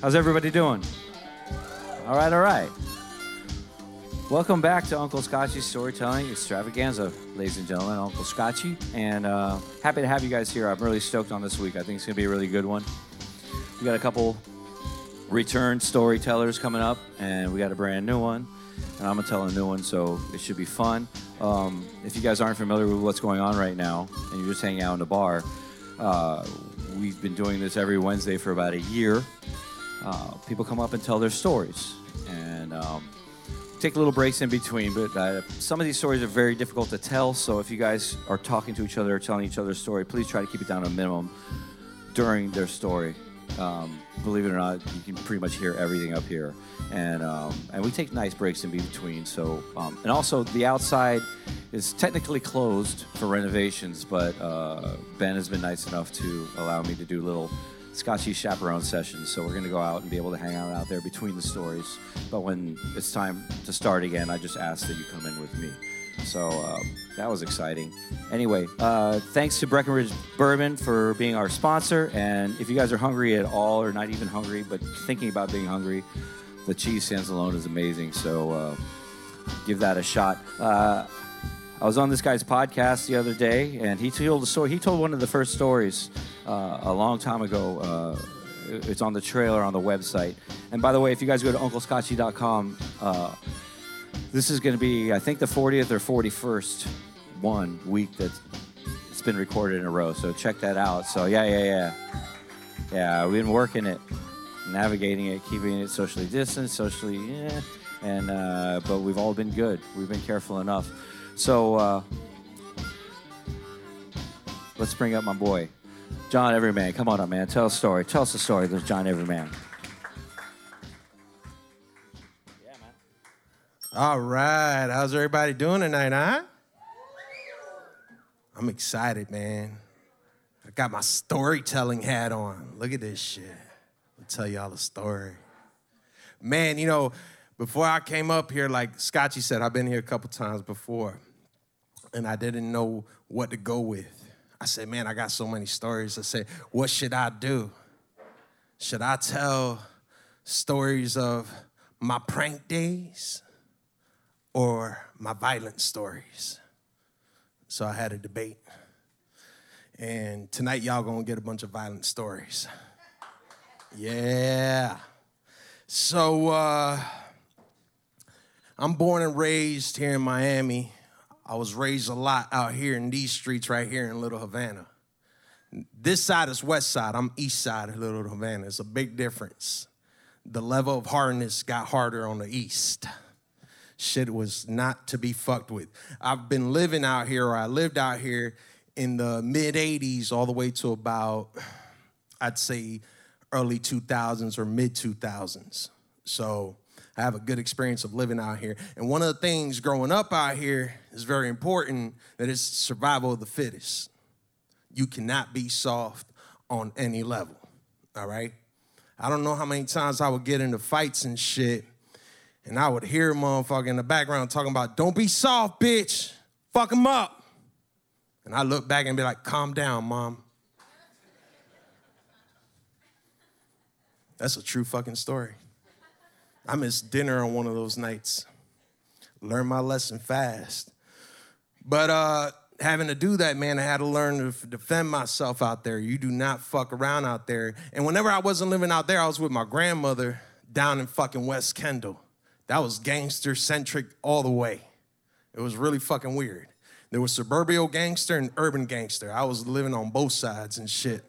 How's everybody doing? All right, all right. Welcome back to Uncle Scotchy's Storytelling Extravaganza, ladies and gentlemen. Uncle Scotchy, and uh, happy to have you guys here. I'm really stoked on this week. I think it's going to be a really good one. We got a couple return storytellers coming up, and we got a brand new one. And I'm going to tell a new one, so it should be fun. Um, if you guys aren't familiar with what's going on right now, and you're just hanging out in the bar, uh, we've been doing this every Wednesday for about a year. Uh, people come up and tell their stories, and um, take little breaks in between. But uh, some of these stories are very difficult to tell. So if you guys are talking to each other or telling each other a story, please try to keep it down to a minimum during their story. Um, believe it or not, you can pretty much hear everything up here, and um, and we take nice breaks in between. So um, and also the outside is technically closed for renovations, but uh, Ben has been nice enough to allow me to do little Scotchy chaperone sessions. So we're going to go out and be able to hang out out there between the stories. But when it's time to start again, I just ask that you come in with me. So uh, that was exciting. Anyway, uh, thanks to Breckenridge Bourbon for being our sponsor. And if you guys are hungry at all, or not even hungry, but thinking about being hungry, the cheese stands alone is amazing. So uh, give that a shot. I was on this guy's podcast the other day, and he told a story. He told one of the first stories uh, a long time ago. Uh, it's on the trailer on the website. And by the way, if you guys go to UncleScotchy.com, uh, this is going to be, I think, the 40th or 41st one week that it's been recorded in a row. So check that out. So yeah, yeah, yeah, yeah. We've been working it, navigating it, keeping it socially distanced, socially, yeah. And uh, but we've all been good. We've been careful enough. So uh, let's bring up my boy, John Everyman. Come on up, man. Tell a story. Tell us a story. There's John Everyman. Yeah, man. All right. How's everybody doing tonight, huh? I'm excited, man. I got my storytelling hat on. Look at this shit. I'll tell y'all a story. Man, you know, before I came up here, like Scotchy said, I've been here a couple times before, and I didn't know what to go with. I said, man, I got so many stories. I said, what should I do? Should I tell stories of my prank days? or my violent stories. So I had a debate. And tonight, y'all gonna get a bunch of violent stories. Yeah. So uh, I'm born and raised here in Miami. I was raised a lot out here in these streets right here in Little Havana. This side is west side. I'm east side of Little Havana. It's a big difference. The level of hardness got harder on the east shit was not to be fucked with. I've been living out here, or I lived out here in the mid 80s all the way to about, I'd say, early 2000s or mid 2000s. So I have a good experience of living out here. And one of the things growing up out here is very important that it's survival of the fittest. You cannot be soft on any level, all right? I don't know how many times I would get into fights and shit and I would hear a motherfucker in the background talking about, don't be soft, bitch. Fuck him up. And I look back and be like, calm down, mom. That's a true fucking story. I missed dinner on one of those nights. Learned my lesson fast. But uh, having to do that, man, I had to learn to defend myself out there. You do not fuck around out there. And whenever I wasn't living out there, I was with my grandmother down in fucking West Kendall. That was gangster centric all the way. It was really fucking weird. There was suburban gangster and urban gangster. I was living on both sides and shit.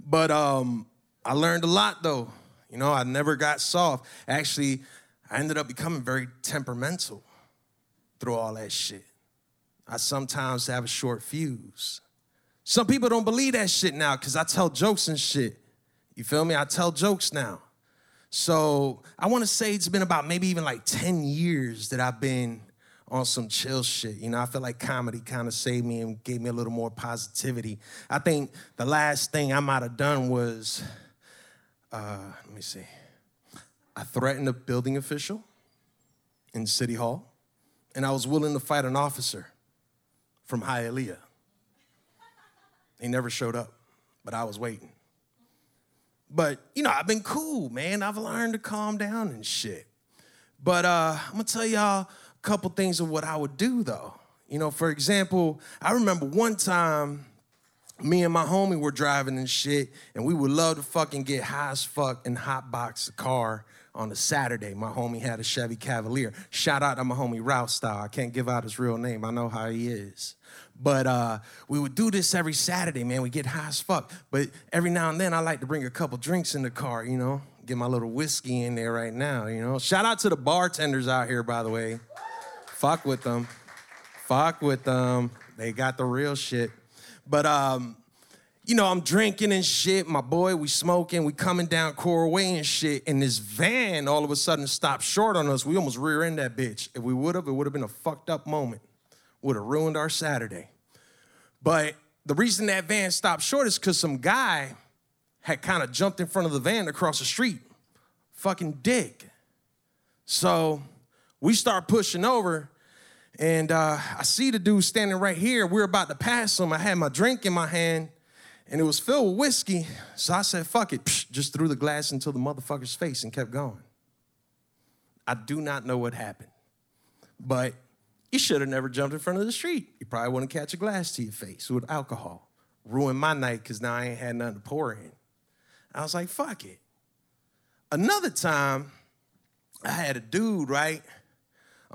But um, I learned a lot though. You know, I never got soft. Actually, I ended up becoming very temperamental through all that shit. I sometimes have a short fuse. Some people don't believe that shit now because I tell jokes and shit. You feel me? I tell jokes now. So I want to say it's been about maybe even like 10 years that I've been on some chill shit. You know, I feel like comedy kind of saved me and gave me a little more positivity. I think the last thing I might have done was, uh, let me see, I threatened a building official in City Hall, and I was willing to fight an officer from Hialeah. He never showed up, but I was waiting. But, you know, I've been cool, man. I've learned to calm down and shit. But uh, I'm gonna tell y'all a couple things of what I would do though. You know, for example, I remember one time me and my homie were driving and shit, and we would love to fucking get high as fuck and hotbox the car on a Saturday. My homie had a Chevy Cavalier. Shout out to my homie Ralph Style. I can't give out his real name. I know how he is. But uh, we would do this every Saturday, man. We get high as fuck. But every now and then, I like to bring a couple drinks in the car, you know, get my little whiskey in there right now, you know. Shout out to the bartenders out here, by the way. Fuck with them. Fuck with them. They got the real shit. But um, you know, I'm drinking and shit. My boy, we smoking, we coming down Coral Way and shit. And this van all of a sudden stopped short on us. We almost rear end that bitch. If we would have, it would have been a fucked up moment. Would have ruined our Saturday. But the reason that van stopped short is because some guy had kind of jumped in front of the van across the street. Fucking dick. So we start pushing over, and uh, I see the dude standing right here. We're about to pass him. I had my drink in my hand, and it was filled with whiskey. So I said, fuck it. Psh, just threw the glass into the motherfucker's face and kept going. I do not know what happened, but you should have never jumped in front of the street. You probably wouldn't catch a glass to your face with alcohol. Ruined my night because now I ain't had nothing to pour in. I was like, fuck it. Another time, I had a dude, right?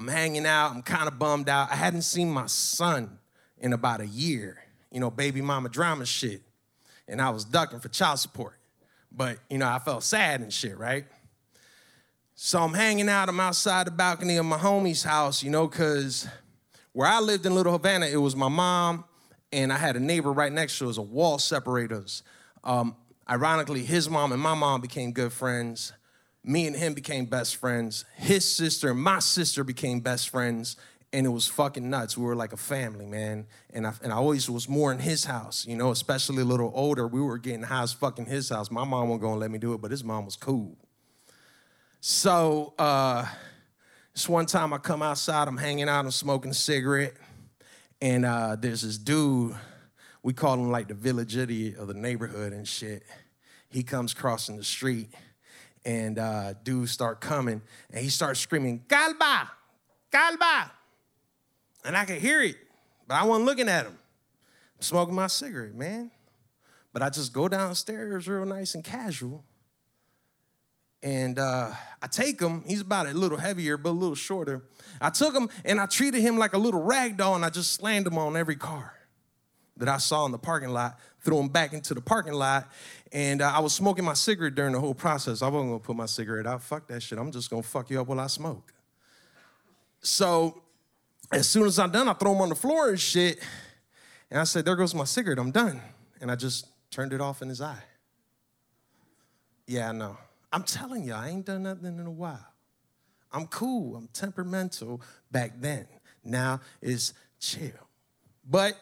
I'm hanging out, I'm kind of bummed out. I hadn't seen my son in about a year, you know, baby mama drama shit. And I was ducking for child support. But, you know, I felt sad and shit, right? So I'm hanging out, I'm outside the balcony of my homie's house, you know, because where I lived in Little Havana, it was my mom, and I had a neighbor right next to us, a wall separated us. Um, ironically, his mom and my mom became good friends. Me and him became best friends. His sister and my sister became best friends, and it was fucking nuts. We were like a family, man. And I, and I always was more in his house, you know, especially a little older. We were getting high as fucking his house. My mom wasn't gonna let me do it, but his mom was cool. So uh, this one time I come outside, I'm hanging out, I'm smoking a cigarette, and uh, there's this dude, we call him like the village idiot of the neighborhood and shit. He comes crossing the street, and uh, dudes start coming, and he starts screaming, Calba, Calba. And I could hear it, but I wasn't looking at him. I'm smoking my cigarette, man. But I just go downstairs real nice and casual and uh, I take him. He's about a little heavier, but a little shorter. I took him and I treated him like a little rag doll, and I just slammed him on every car that I saw in the parking lot, threw him back into the parking lot, and uh, I was smoking my cigarette during the whole process. I wasn't gonna put my cigarette out. Fuck that shit. I'm just gonna fuck you up while I smoke. So as soon as I'm done, I throw him on the floor and shit, and I said, "There goes my cigarette. I'm done." And I just turned it off in his eye. Yeah, I know. I'm telling you, I ain't done nothing in a while. I'm cool. I'm temperamental back then. Now it's chill. But,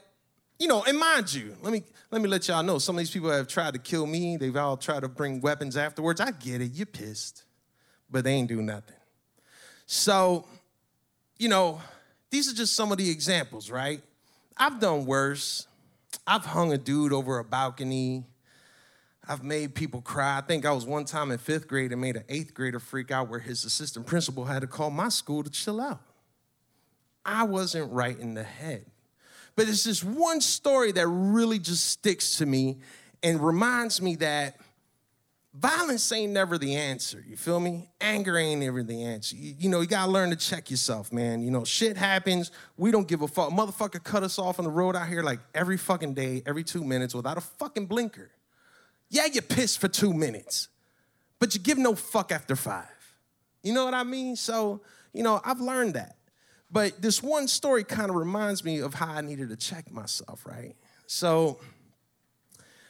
you know, and mind you, let me let me let y'all know some of these people have tried to kill me. They've all tried to bring weapons afterwards. I get it. You're pissed. But they ain't do nothing. So, you know, these are just some of the examples, right? I've done worse. I've hung a dude over a balcony. I've made people cry. I think I was one time in fifth grade and made an eighth grader freak out where his assistant principal had to call my school to chill out. I wasn't right in the head. But it's this one story that really just sticks to me and reminds me that violence ain't never the answer. You feel me? Anger ain't never the answer. You, you, know, you gotta learn to check yourself, man. You know, shit happens. We don't give a fuck. Motherfucker cut us off on the road out here like every fucking day, every two minutes without a fucking blinker. Yeah, you piss for two minutes, but you give no fuck after five. You know what I mean? So, you know, I've learned that. But this one story kind of reminds me of how I needed to check myself, right? So,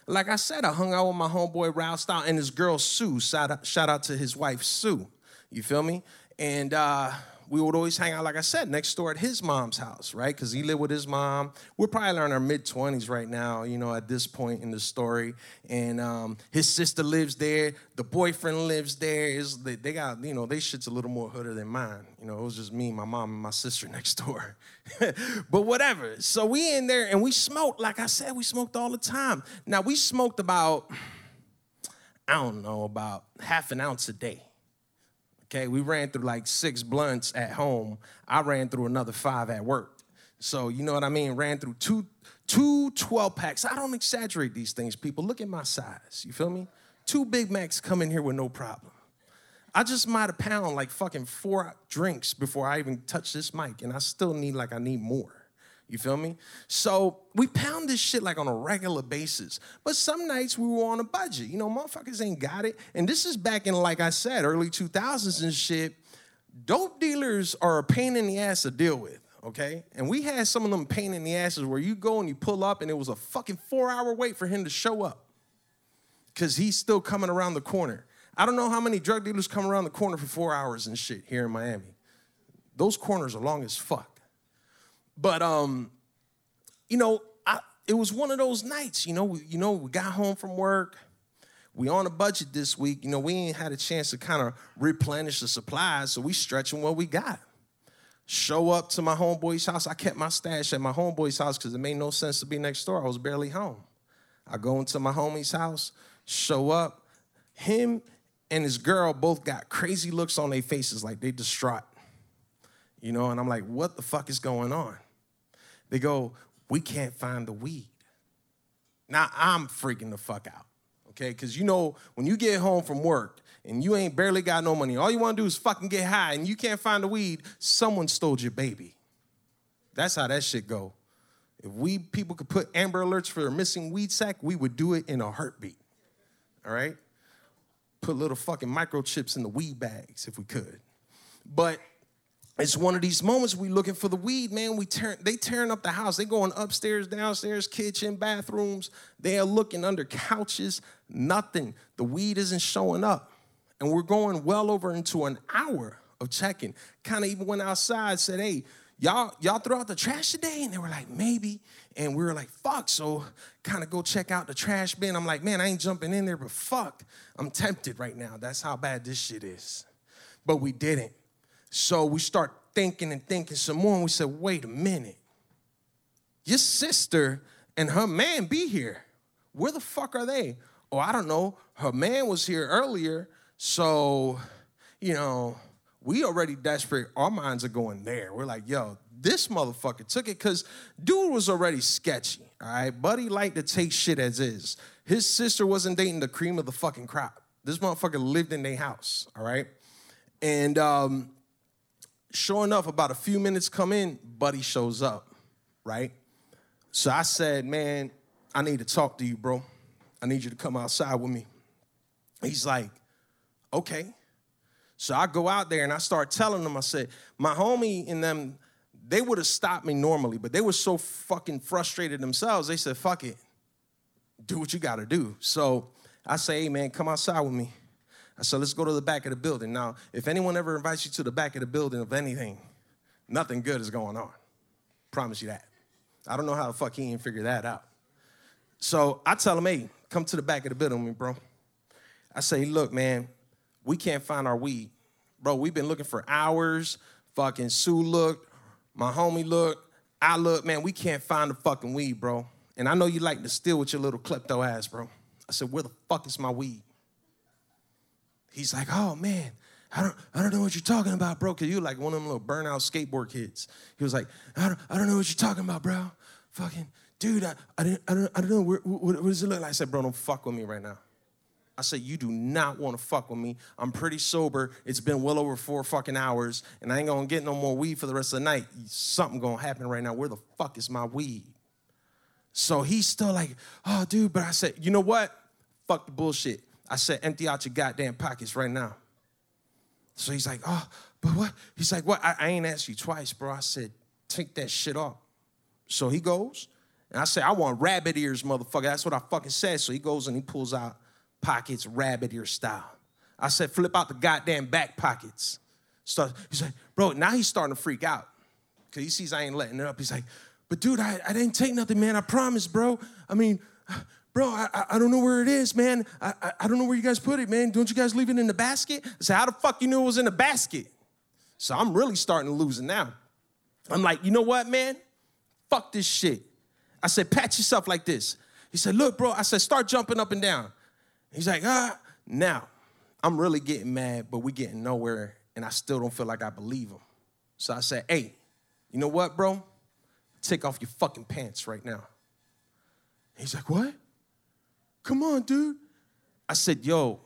like I said, I hung out with my homeboy Ralph Style and his girl Sue. Shout out, shout out to his wife Sue. You feel me? And uh, we would always hang out, like I said, next door at his mom's house, right? Because he lived with his mom. We're probably in our mid 20s right now, you know, at this point in the story. And um, his sister lives there. The boyfriend lives there. Is they, they, got, you know, they shit's a little more hooder than mine. You know, it was just me, my mom, and my sister next door. but whatever. So we in there and we smoked. Like I said, we smoked all the time. Now we smoked about I don't know, about half an ounce a day. Okay, we ran through like six blunts at home. I ran through another five at work. So, you know what I mean? Ran through two, two 12 packs. I don't exaggerate these things, people. Look at my size. You feel me? Two Big Macs come in here with no problem. I just might have pound like fucking four drinks before I even touch this mic, and I still need like I need more. You feel me? So we pound this shit like on a regular basis. But some nights we were on a budget. You know, motherfuckers ain't got it. And this is back in, like I said, early 2000s and shit. Dope dealers are a pain in the ass to deal with, okay? And we had some of them pain in the asses where you go and you pull up and it was a fucking four hour wait for him to show up because he's still coming around the corner. I don't know how many drug dealers come around the corner for four hours and shit here in Miami. Those corners are long as fuck. But um, you know, I, it was one of those nights. You know, we, you know, we got home from work. We on a budget this week. You know, we ain't had a chance to kind of replenish the supplies, so we stretching what we got. Show up to my homeboy's house. I kept my stash at my homeboy's house because it made no sense to be next door. I was barely home. I go into my homie's house, show up. Him and his girl both got crazy looks on their faces, like they distraught. You know, and I'm like, what the fuck is going on? They go, we can't find the weed. Now I'm freaking the fuck out, okay? Because you know, when you get home from work and you ain't barely got no money, all you wanna do is fucking get high and you can't find the weed, someone stole your baby. That's how that shit go. If we people could put Amber Alerts for a missing weed sack, we would do it in a heartbeat. All right? Put little fucking microchips in the weed bags if we could. But it's one of these moments we looking for the weed, man. We turn they tearing up the house. They going upstairs, downstairs, kitchen, bathrooms. They are looking under couches. Nothing. The weed isn't showing up. And we're going well over into an hour of checking. Kind of even went outside, said, hey, y'all, y'all throw out the trash today? And they were like, maybe. And we were like, fuck. So kind of go check out the trash bin. I'm like, man, I ain't jumping in there, but fuck. I'm tempted right now. That's how bad this shit is. But we didn't. So we start thinking and thinking some more, and we said, wait a minute. Your sister and her man be here. Where the fuck are they? Oh, I don't know. Her man was here earlier, so, you know, we already desperate. Our minds are going there. We're like, yo, this motherfucker took it because dude was already sketchy. All right, Buddy liked to take shit as is. His sister wasn't dating the cream of the fucking crop. This motherfucker lived in their house. All right, and um, sure enough, about a few minutes come in, Buddy shows up, right? So I said, man, I need to talk to you, bro. I need you to come outside with me. He's like, okay. So I go out there and I start telling them, I said, my homie and them, they would have stopped me normally, but they were so fucking frustrated themselves. They said, fuck it, do what you gotta do. So I say, hey man, come outside with me. I said, let's go to the back of the building. Now, if anyone ever invites you to the back of the building of anything, nothing good is going on. Promise you that. I don't know how the fuck he ain't figure that out. So I tell him, hey, come to the back of the building with me, bro. I say, look, man, we can't find our weed. Bro, we've been looking for hours. Fucking Sue looked, my homie looked, I looked, man, we can't find the fucking weed, bro. And I know you like to steal with your little klepto ass, bro. I said, where the fuck is my weed? He's like, oh man, I don't, I don't know what you're talking about, bro. Cause you like one of them little burnout skateboard kids. He was like, I don't, I don't know what you're talking about, bro. Fucking dude, I, I, didn't, I, don't, I don't know. What, what, what does it look like? I said, bro, don't fuck with me right now. I said, you do not want to fuck with me. I'm pretty sober. It's been well over four fucking hours, and I ain't gonna get no more weed for the rest of the night. Something gonna happen right now. Where the fuck is my weed? So he's still like, oh, dude, but I said, you know what? Fuck the bullshit. I said, empty out your goddamn pockets right now. So he's like, oh, but what? He's like, what? I, I ain't asked you twice, bro. I said, take that shit off. So he goes, and I say, I want rabbit ears, motherfucker. That's what I fucking said. So he goes and he pulls out pockets rabbit ear style. I said, flip out the goddamn back pockets. Start, he's like, bro, now he's starting to freak out. Cause he sees I ain't letting it up. He's like, but dude, I, I didn't take nothing, man. I promise, bro. I mean, bro, I, I don't know where it is, man. I, I, I don't know where you guys put it, man. Don't you guys leave it in the basket? I said, how the fuck you knew it was in the basket? So I'm really starting to lose it now. I'm like, you know what, man? Fuck this shit. I said, pat yourself like this. He said, look, bro. I said, start jumping up and down. He's like, ah, Now, I'm really getting mad, but we getting nowhere, and I still don't feel like I believe him. So I said, hey, you know what, bro? Take off your fucking pants right now. He's like, what? Come on, dude. I said, yo,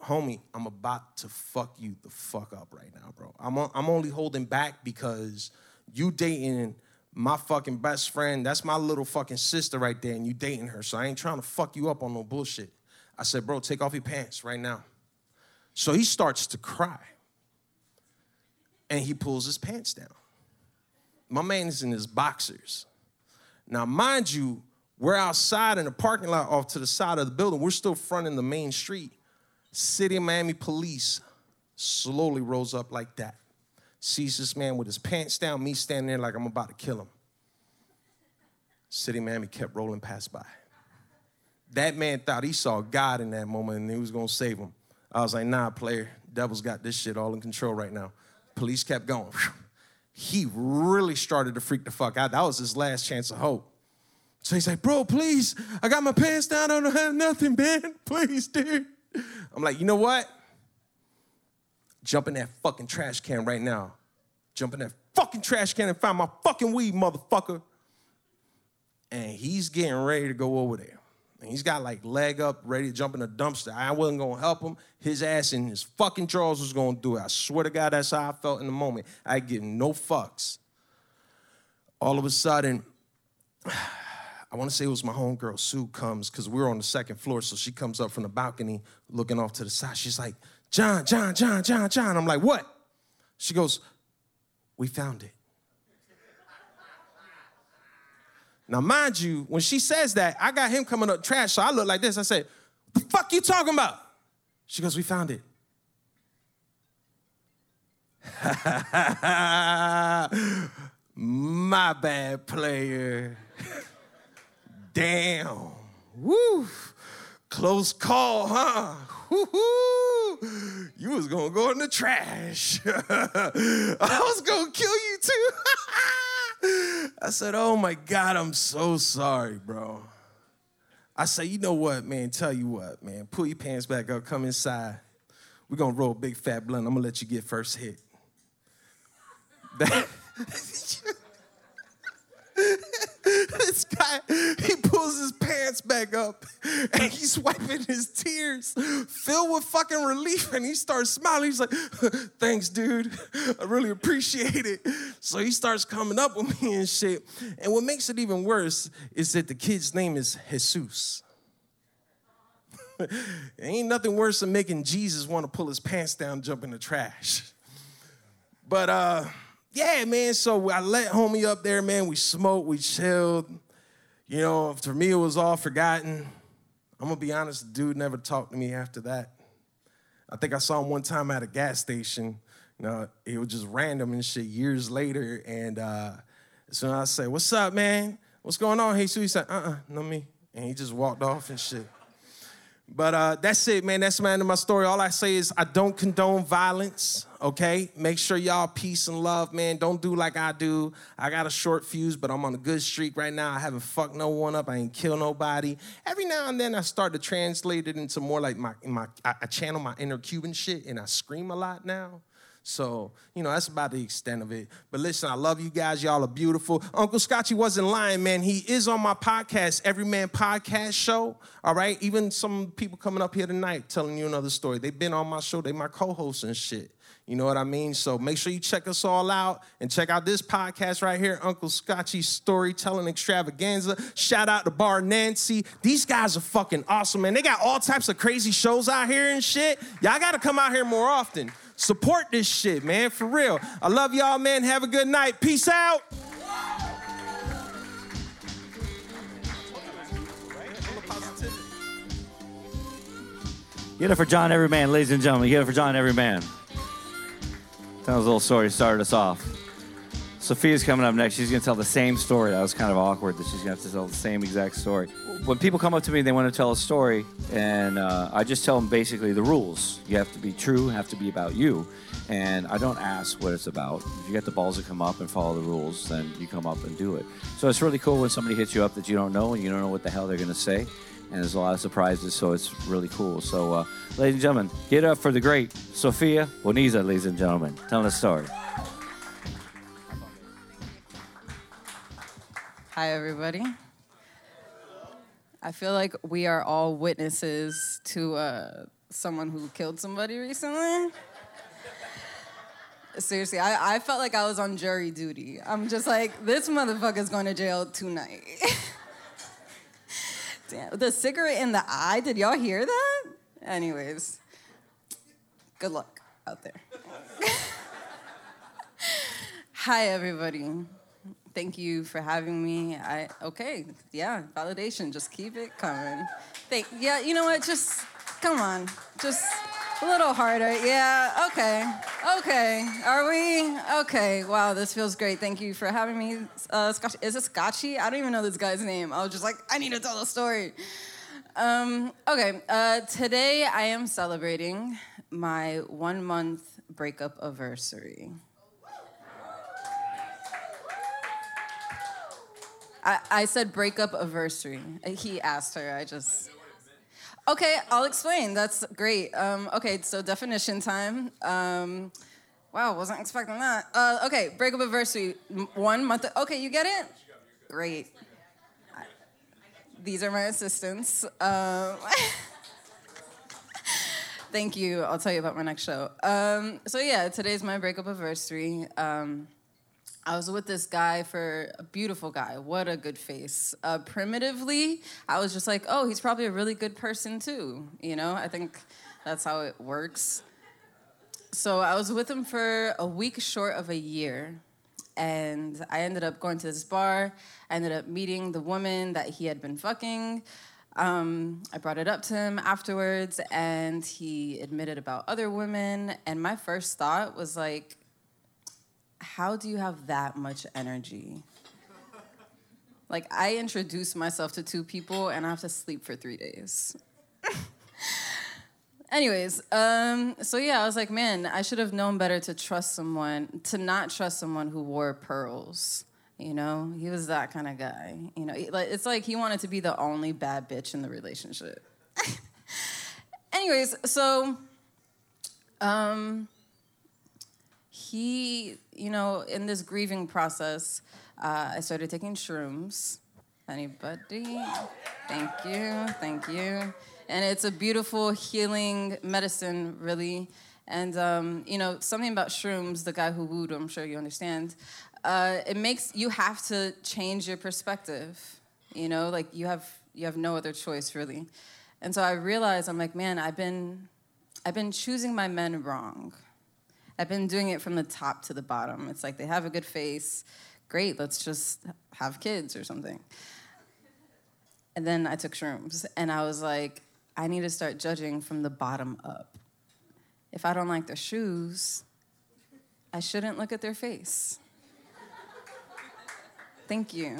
homie, I'm about to fuck you the fuck up right now, bro. I'm, I'm only holding back because you dating my fucking best friend. That's my little fucking sister right there, and you dating her. So I ain't trying to fuck you up on no bullshit. I said, bro, take off your pants right now. So he starts to cry. And he pulls his pants down. My man is in his boxers. Now, mind you, we're outside in the parking lot off to the side of the building. We're still fronting the main street. City of Miami police slowly rolls up like that. Sees this man with his pants down, me standing there like I'm about to kill him. City of Miami kept rolling past by. That man thought he saw God in that moment and he was gonna save him. I was like, nah, player, devil's got this shit all in control right now. Police kept going. He really started to freak the fuck out. That was his last chance of hope. So he's like, bro, please, I got my pants down, I don't have nothing, man. Please, dude. I'm like, you know what? Jump in that fucking trash can right now. Jump in that fucking trash can and find my fucking weed, motherfucker. And he's getting ready to go over there. And he's got like leg up, ready to jump in the dumpster. I wasn't gonna help him. His ass in his fucking drawers was gonna do it. I swear to God, that's how I felt in the moment. I give no fucks. All of a sudden, I want to say it was my homegirl Sue comes because we were on the second floor. So she comes up from the balcony looking off to the side. She's like, John, John, John, John, John. I'm like, what? She goes, We found it. Now, mind you, when she says that, I got him coming up trash, so I look like this. I said, The fuck you talking about? She goes, We found it. My bad, player. Damn. Woo. Close call, huh? Woo-hoo. You was gonna go in the trash. I was gonna kill you too. I said, Oh my God, I'm so sorry, bro. I said, You know what, man? Tell you what, man. Pull your pants back up, come inside. We're gonna roll a big fat blunt. I'm gonna let you get first hit. That, guy, he pulls his pants back up and he's wiping his tears, filled with fucking relief, and he starts smiling. He's like, Thanks, dude. I really appreciate it. So he starts coming up with me and shit. And what makes it even worse is that the kid's name is Jesus. Ain't nothing worse than making Jesus want to pull his pants down, jump in the trash. But uh yeah, man. So I let homie up there, man. We smoked, we chilled. You know, for me, it was all forgotten. I'm gonna be honest, the dude never talked to me after that. I think I saw him one time at a gas station. You know, it was just random and shit years later. And uh, so I say, What's up, man? What's going on? So he said, uh uh, not me. And he just walked off and shit. But uh, that's it, man. That's the end of my story. All I say is I don't condone violence, okay? Make sure y'all peace and love, man. Don't do like I do. I got a short fuse, but I'm on a good streak right now. I haven't fucked no one up. I ain't kill nobody. Every now and then I start to translate it into more like my, my I channel my inner Cuban shit and I scream a lot now. So, you know, that's about the extent of it. But listen, I love you guys. Y'all are beautiful. Uncle Scotchy wasn't lying, man. He is on my podcast, Every Man Podcast Show. All right. Even some people coming up here tonight telling you another story. They've been on my show, they my co-hosts and shit. You know what I mean? So make sure you check us all out and check out this podcast right here, Uncle Scotchy's Storytelling Extravaganza. Shout out to Bar Nancy. These guys are fucking awesome, man. They got all types of crazy shows out here and shit. Y'all gotta come out here more often. Support this shit, man, for real. I love y'all, man. Have a good night. Peace out. Get it for John Everyman, ladies and gentlemen. Get it for John Everyman. Was a little story to start us off. Sophia's coming up next. She's going to tell the same story. That was kind of awkward that she's going to have to tell the same exact story. When people come up to me, they want to tell a story, and uh, I just tell them basically the rules. You have to be true, have to be about you, and I don't ask what it's about. If you get the balls to come up and follow the rules, then you come up and do it. So it's really cool when somebody hits you up that you don't know and you don't know what the hell they're going to say and there's a lot of surprises, so it's really cool. So, uh, ladies and gentlemen, get up for the great Sophia Boniza, ladies and gentlemen, telling a story. Hi, everybody. I feel like we are all witnesses to uh, someone who killed somebody recently. Seriously, I, I felt like I was on jury duty. I'm just like, this motherfucker's going to jail tonight. Damn, the cigarette in the eye, did y'all hear that? Anyways, good luck out there. Hi, everybody. Thank you for having me. I okay, yeah, validation. Just keep it coming. Thank yeah, you know what? Just come on, just a little harder. Yeah, okay, okay. Are we okay? Wow, this feels great. Thank you for having me. Uh, Scotch, is it Scotchy? I don't even know this guy's name. I was just like, I need to tell a story. Um, okay, uh, today I am celebrating my one month breakup anniversary. I, I said breakup anniversary. He asked her. I just. Okay, I'll explain. That's great. Um, okay, so definition time. Um, wow, wasn't expecting that. Uh, okay, breakup anniversary. One month. Okay, you get it? Great. These are my assistants. Um, thank you. I'll tell you about my next show. Um, so yeah, today's my breakup anniversary. I was with this guy for a beautiful guy. What a good face. Uh, primitively, I was just like, oh, he's probably a really good person too. You know, I think that's how it works. So I was with him for a week short of a year. And I ended up going to this bar. I ended up meeting the woman that he had been fucking. Um, I brought it up to him afterwards, and he admitted about other women. And my first thought was like, how do you have that much energy? Like, I introduce myself to two people and I have to sleep for three days. Anyways, um, so yeah, I was like, man, I should have known better to trust someone, to not trust someone who wore pearls. You know, he was that kind of guy. You know, it's like he wanted to be the only bad bitch in the relationship. Anyways, so um, he, you know, in this grieving process, uh, I started taking shrooms. Anybody? Thank you, thank you. And it's a beautiful healing medicine, really. And um, you know, something about shrooms, the guy who wooed, I'm sure you understand. Uh, it makes you have to change your perspective. You know, like you have you have no other choice really. And so I realized I'm like, man, I've been I've been choosing my men wrong. I've been doing it from the top to the bottom. It's like they have a good face. Great, let's just have kids or something. And then I took shrooms and I was like, I need to start judging from the bottom up. If I don't like their shoes, I shouldn't look at their face. Thank you.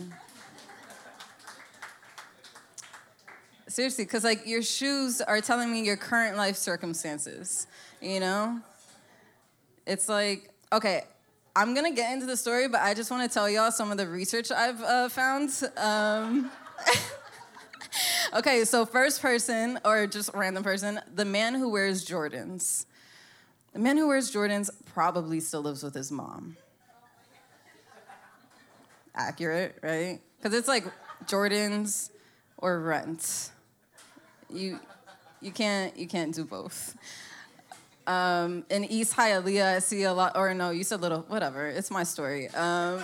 Seriously, because like your shoes are telling me your current life circumstances, you know? It's like, okay, I'm gonna get into the story, but I just wanna tell y'all some of the research I've uh, found. Um, okay, so first person, or just random person, the man who wears Jordans. The man who wears Jordans probably still lives with his mom. Accurate, right? Because it's like Jordans or rent. You, you can't, you can't do both. Um, in East Hialeah, I see a lot, or no, you said little, whatever, it's my story. Um,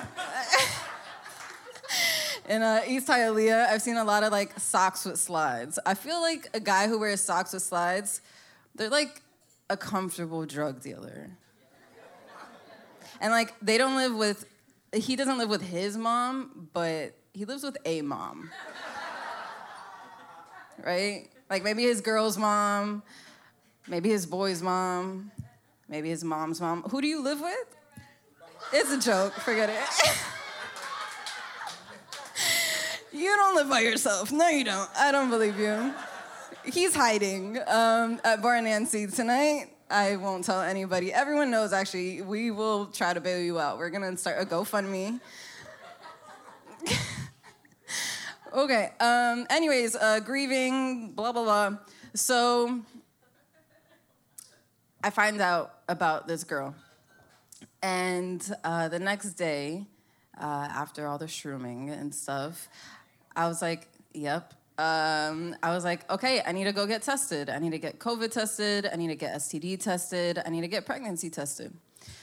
in uh, East Hialeah, I've seen a lot of like socks with slides. I feel like a guy who wears socks with slides, they're like a comfortable drug dealer. And like, they don't live with, he doesn't live with his mom, but he lives with a mom. right? Like maybe his girl's mom, Maybe his boy's mom. Maybe his mom's mom. Who do you live with? It's a joke. Forget it. you don't live by yourself. No, you don't. I don't believe you. He's hiding um, at Bar Nancy tonight. I won't tell anybody. Everyone knows, actually. We will try to bail you out. We're going to start a GoFundMe. Okay. Um, anyways, uh, grieving, blah, blah, blah. So I find out about this girl. And uh, the next day, uh, after all the shrooming and stuff, I was like, yep. Um, I was like, okay, I need to go get tested. I need to get COVID tested. I need to get STD tested. I need to get pregnancy tested.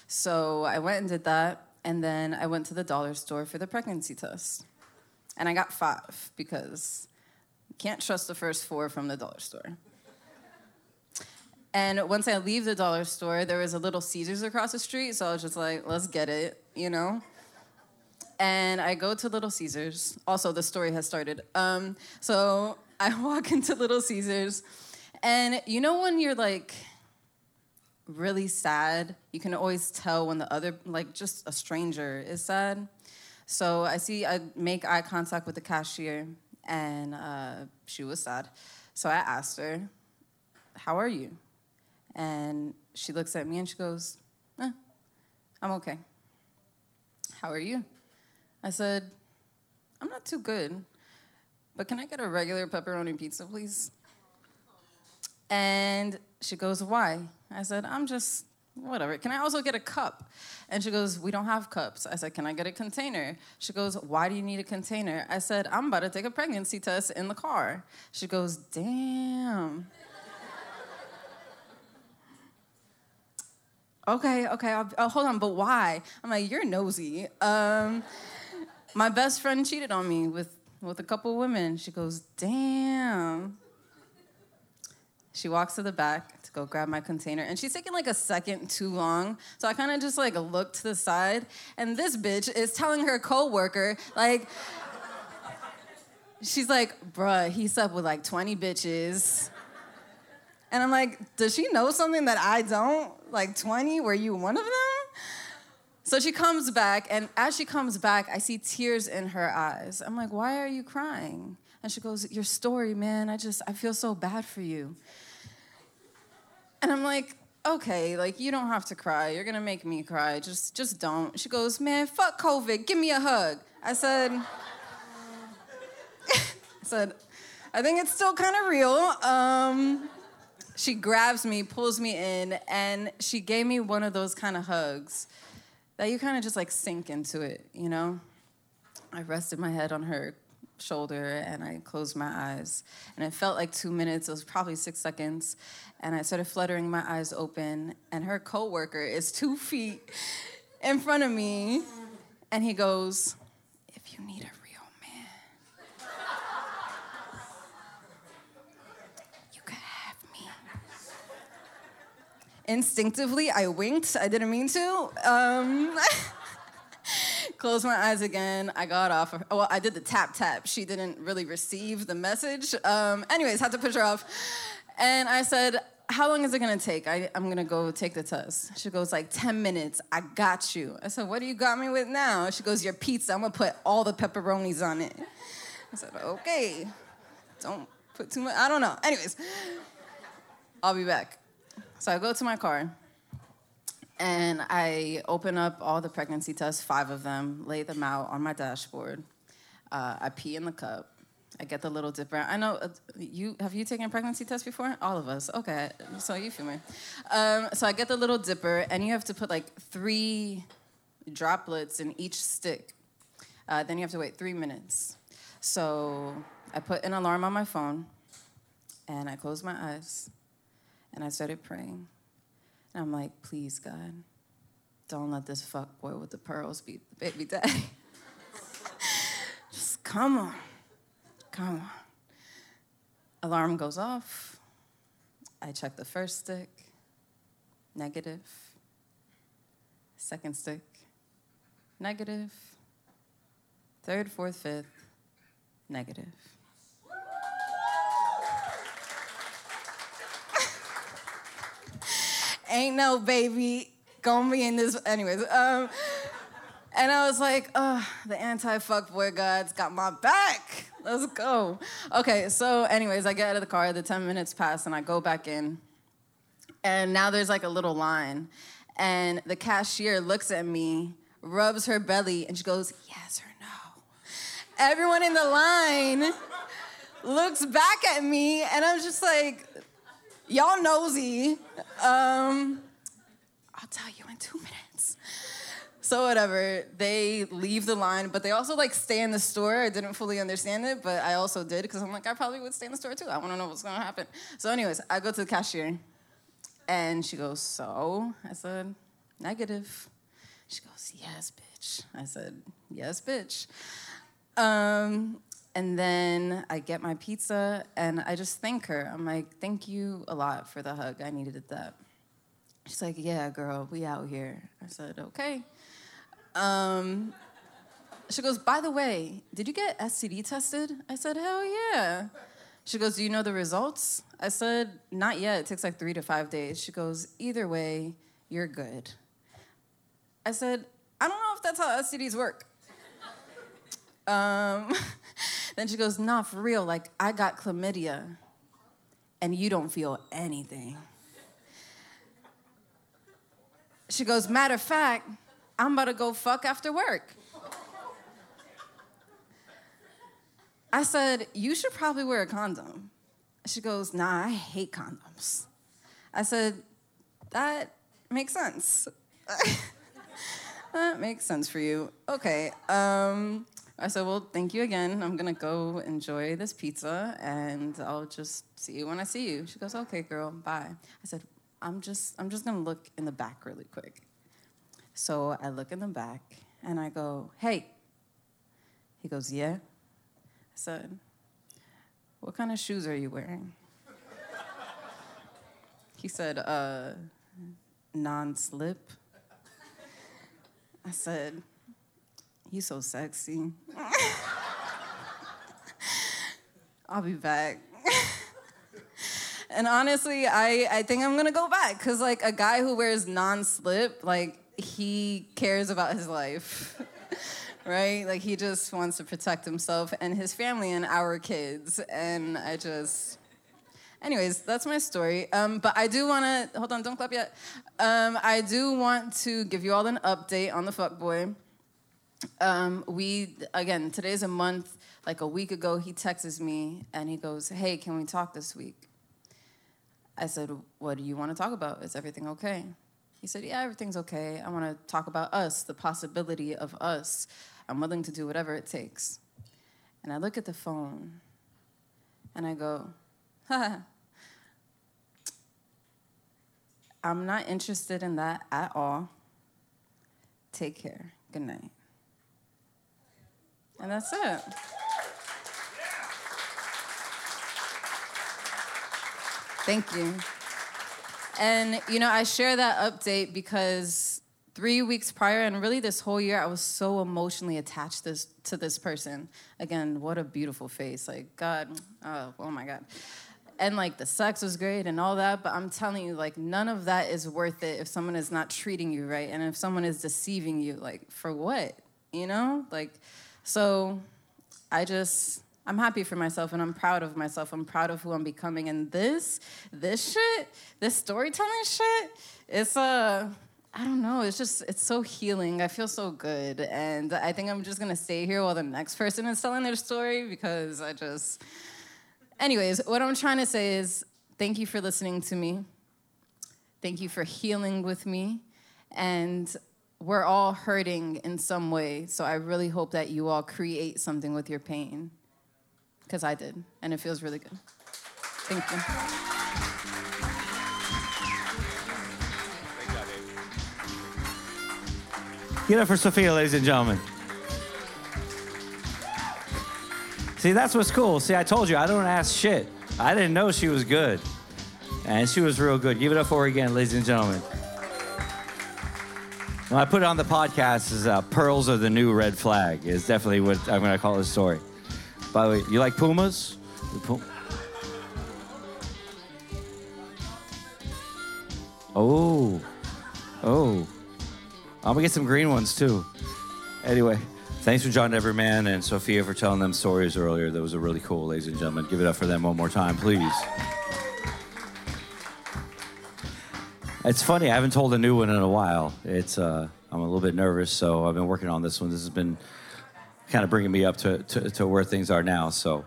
So I went and did that. And then I went to the dollar store for the pregnancy test. And I got five because you can't trust the first four from the dollar store. And once I leave the dollar store, there was a little Caesars across the street, so I was just like, let's get it, you know? And I go to Little Caesars. Also, the story has started. Um, so I walk into Little Caesars, and you know when you're like really sad, you can always tell when the other, like just a stranger, is sad. So I see, I make eye contact with the cashier, and uh, she was sad. So I asked her, How are you? And she looks at me and she goes, eh, I'm okay. How are you? I said, I'm not too good, but can I get a regular pepperoni pizza, please? And she goes, Why? I said, I'm just, whatever. Can I also get a cup? And she goes, We don't have cups. I said, Can I get a container? She goes, Why do you need a container? I said, I'm about to take a pregnancy test in the car. She goes, Damn. Okay, okay, I'll, oh, hold on, but why? I'm like, you're nosy. Um, my best friend cheated on me with, with a couple women. She goes, damn. She walks to the back to go grab my container, and she's taking like a second too long. So I kind of just like look to the side, and this bitch is telling her coworker, like, she's like, bruh, he slept with like 20 bitches. And I'm like, does she know something that I don't? Like 20, were you one of them? So she comes back, and as she comes back, I see tears in her eyes. I'm like, why are you crying? And she goes, Your story, man, I just, I feel so bad for you. And I'm like, okay, like you don't have to cry. You're gonna make me cry. Just just don't. She goes, man, fuck COVID. Give me a hug. I said, I said, I think it's still kind of real. Um, she grabs me, pulls me in, and she gave me one of those kind of hugs that you kind of just like sink into it, you know? I rested my head on her shoulder and I closed my eyes. And it felt like two minutes, it was probably six seconds. And I started fluttering my eyes open, and her coworker is two feet in front of me, and he goes, If you need a real man, you can have me. Instinctively, I winked. I didn't mean to. Um, closed my eyes again. I got off. Of, well, I did the tap tap. She didn't really receive the message. Um, anyways, had to push her off. And I said, How long is it gonna take? I, I'm gonna go take the test. She goes, like 10 minutes. I got you. I said, What do you got me with now? She goes, Your pizza. I'm gonna put all the pepperonis on it. I said, Okay. Don't put too much. I don't know. Anyways, I'll be back. So I go to my car and I open up all the pregnancy tests, five of them, lay them out on my dashboard. Uh, I pee in the cup. I get the little dipper. I know uh, you have you taken a pregnancy test before? All of us. Okay, so you feel me. Um, so I get the little dipper, and you have to put like three droplets in each stick. Uh, then you have to wait three minutes. So I put an alarm on my phone, and I close my eyes, and I started praying. And I'm like, please, God, don't let this fuck boy with the pearls be the baby daddy. Just come on. Come on. Alarm goes off. I check the first stick. Negative. Second stick. Negative. Third, fourth, fifth. Negative. Ain't no baby gonna be in this. Anyways, um, and I was like, oh, the anti fuckboy gods got my back. Let's go. Okay, so, anyways, I get out of the car, the 10 minutes pass, and I go back in. And now there's like a little line. And the cashier looks at me, rubs her belly, and she goes, yes or no. everyone in the line looks back at me, and I'm just like, y'all nosy. Um, I'll tell you in two minutes. So whatever, they leave the line, but they also like stay in the store. I didn't fully understand it, but I also did because I'm like, I probably would stay in the store too. I want to know what's gonna happen. So, anyways, I go to the cashier, and she goes, "So?" I said, "Negative." She goes, "Yes, bitch." I said, "Yes, bitch." Um, and then I get my pizza and I just thank her. I'm like, thank you a lot for the hug. I needed that. She's like, yeah, girl, we out here. I said, okay. Um, she goes, by the way, did you get STD tested? I said, hell yeah. She goes, do you know the results? I said, not yet. It takes like three to five days. She goes, either way, you're good. I said, I don't know if that's how STDs work. Um, then she goes, Nah, for real, like I got chlamydia and you don't feel anything. She goes, Matter of fact, I'm about to go fuck after work. I said, You should probably wear a condom. She goes, Nah, I hate condoms. I said, That makes sense. that makes sense for you. Okay. Um, I said, Well, thank you again. I'm going to go enjoy this pizza and I'll just see you when I see you. She goes, Okay, girl, bye. I said, I'm just, I'm just going to look in the back really quick. So I look in the back and I go, Hey. He goes, Yeah. I said, What kind of shoes are you wearing? He said, uh, non slip. I said, you so sexy. I'll be back. and honestly, I, I think I'm gonna go back because like a guy who wears non-slip, like he cares about his life. right? Like he just wants to protect himself and his family and our kids. And I just anyways, that's my story. Um, but I do want to hold on, don't clap yet. Um, I do want to give you all an update on the fuck boy. Um, we again today's a month. Like a week ago, he texts me and he goes, "Hey, can we talk this week?" I said, "What do you want to talk about? Is everything okay?" He said, "Yeah, everything's okay. I want to talk about us, the possibility of us. I'm willing to do whatever it takes." And I look at the phone and I go, "Ha." I'm not interested in that at all. Take care. Good night. And that's it. Thank you. And, you know, I share that update because three weeks prior, and really this whole year, I was so emotionally attached this, to this person. Again, what a beautiful face. Like, God, oh, oh my God. And like the sex was great and all that, but I'm telling you, like, none of that is worth it if someone is not treating you right and if someone is deceiving you. Like, for what? You know? Like, so I just, I'm happy for myself and I'm proud of myself. I'm proud of who I'm becoming. And this, this shit, this storytelling shit, it's a, uh, I don't know, it's just, it's so healing. I feel so good. And I think I'm just gonna stay here while the next person is telling their story because I just, anyways, what I'm trying to say is thank you for listening to me. Thank you for healing with me. And we're all hurting in some way. So I really hope that you all create something with your pain. Because I did, and it feels really good. Thank you. Get up for Sophia, ladies and gentlemen. See, that's what's cool. See, I told you, I don't ask shit. I didn't know she was good. And she was real good. Give it up for her again, ladies and gentlemen. When I put it on the podcast, is uh, "Pearls are the new red flag." Is definitely what I'm going to call this story. By the way, you like pumas? Pum- oh, oh, I'm gonna get some green ones too. Anyway, thanks for John Everman and Sophia for telling them stories earlier. That was a really cool, ladies and gentlemen. Give it up for them one more time, please. It's funny. I haven't told a new one in a while. It's uh, I'm a little bit nervous, so I've been working on this one. This has been kind of bringing me up to, to, to where things are now. So,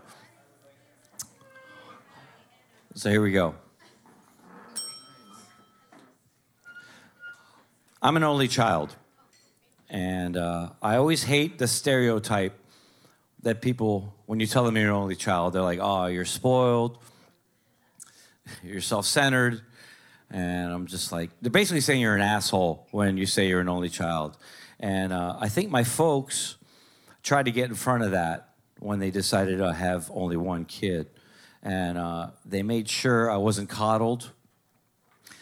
so here we go. I'm an only child, and uh, I always hate the stereotype that people, when you tell them you're an only child, they're like, "Oh, you're spoiled, you're self-centered," and I'm just like, they're basically saying you're an asshole when you say you're an only child. And uh, I think my folks tried to get in front of that when they decided to have only one kid. And uh, they made sure I wasn't coddled.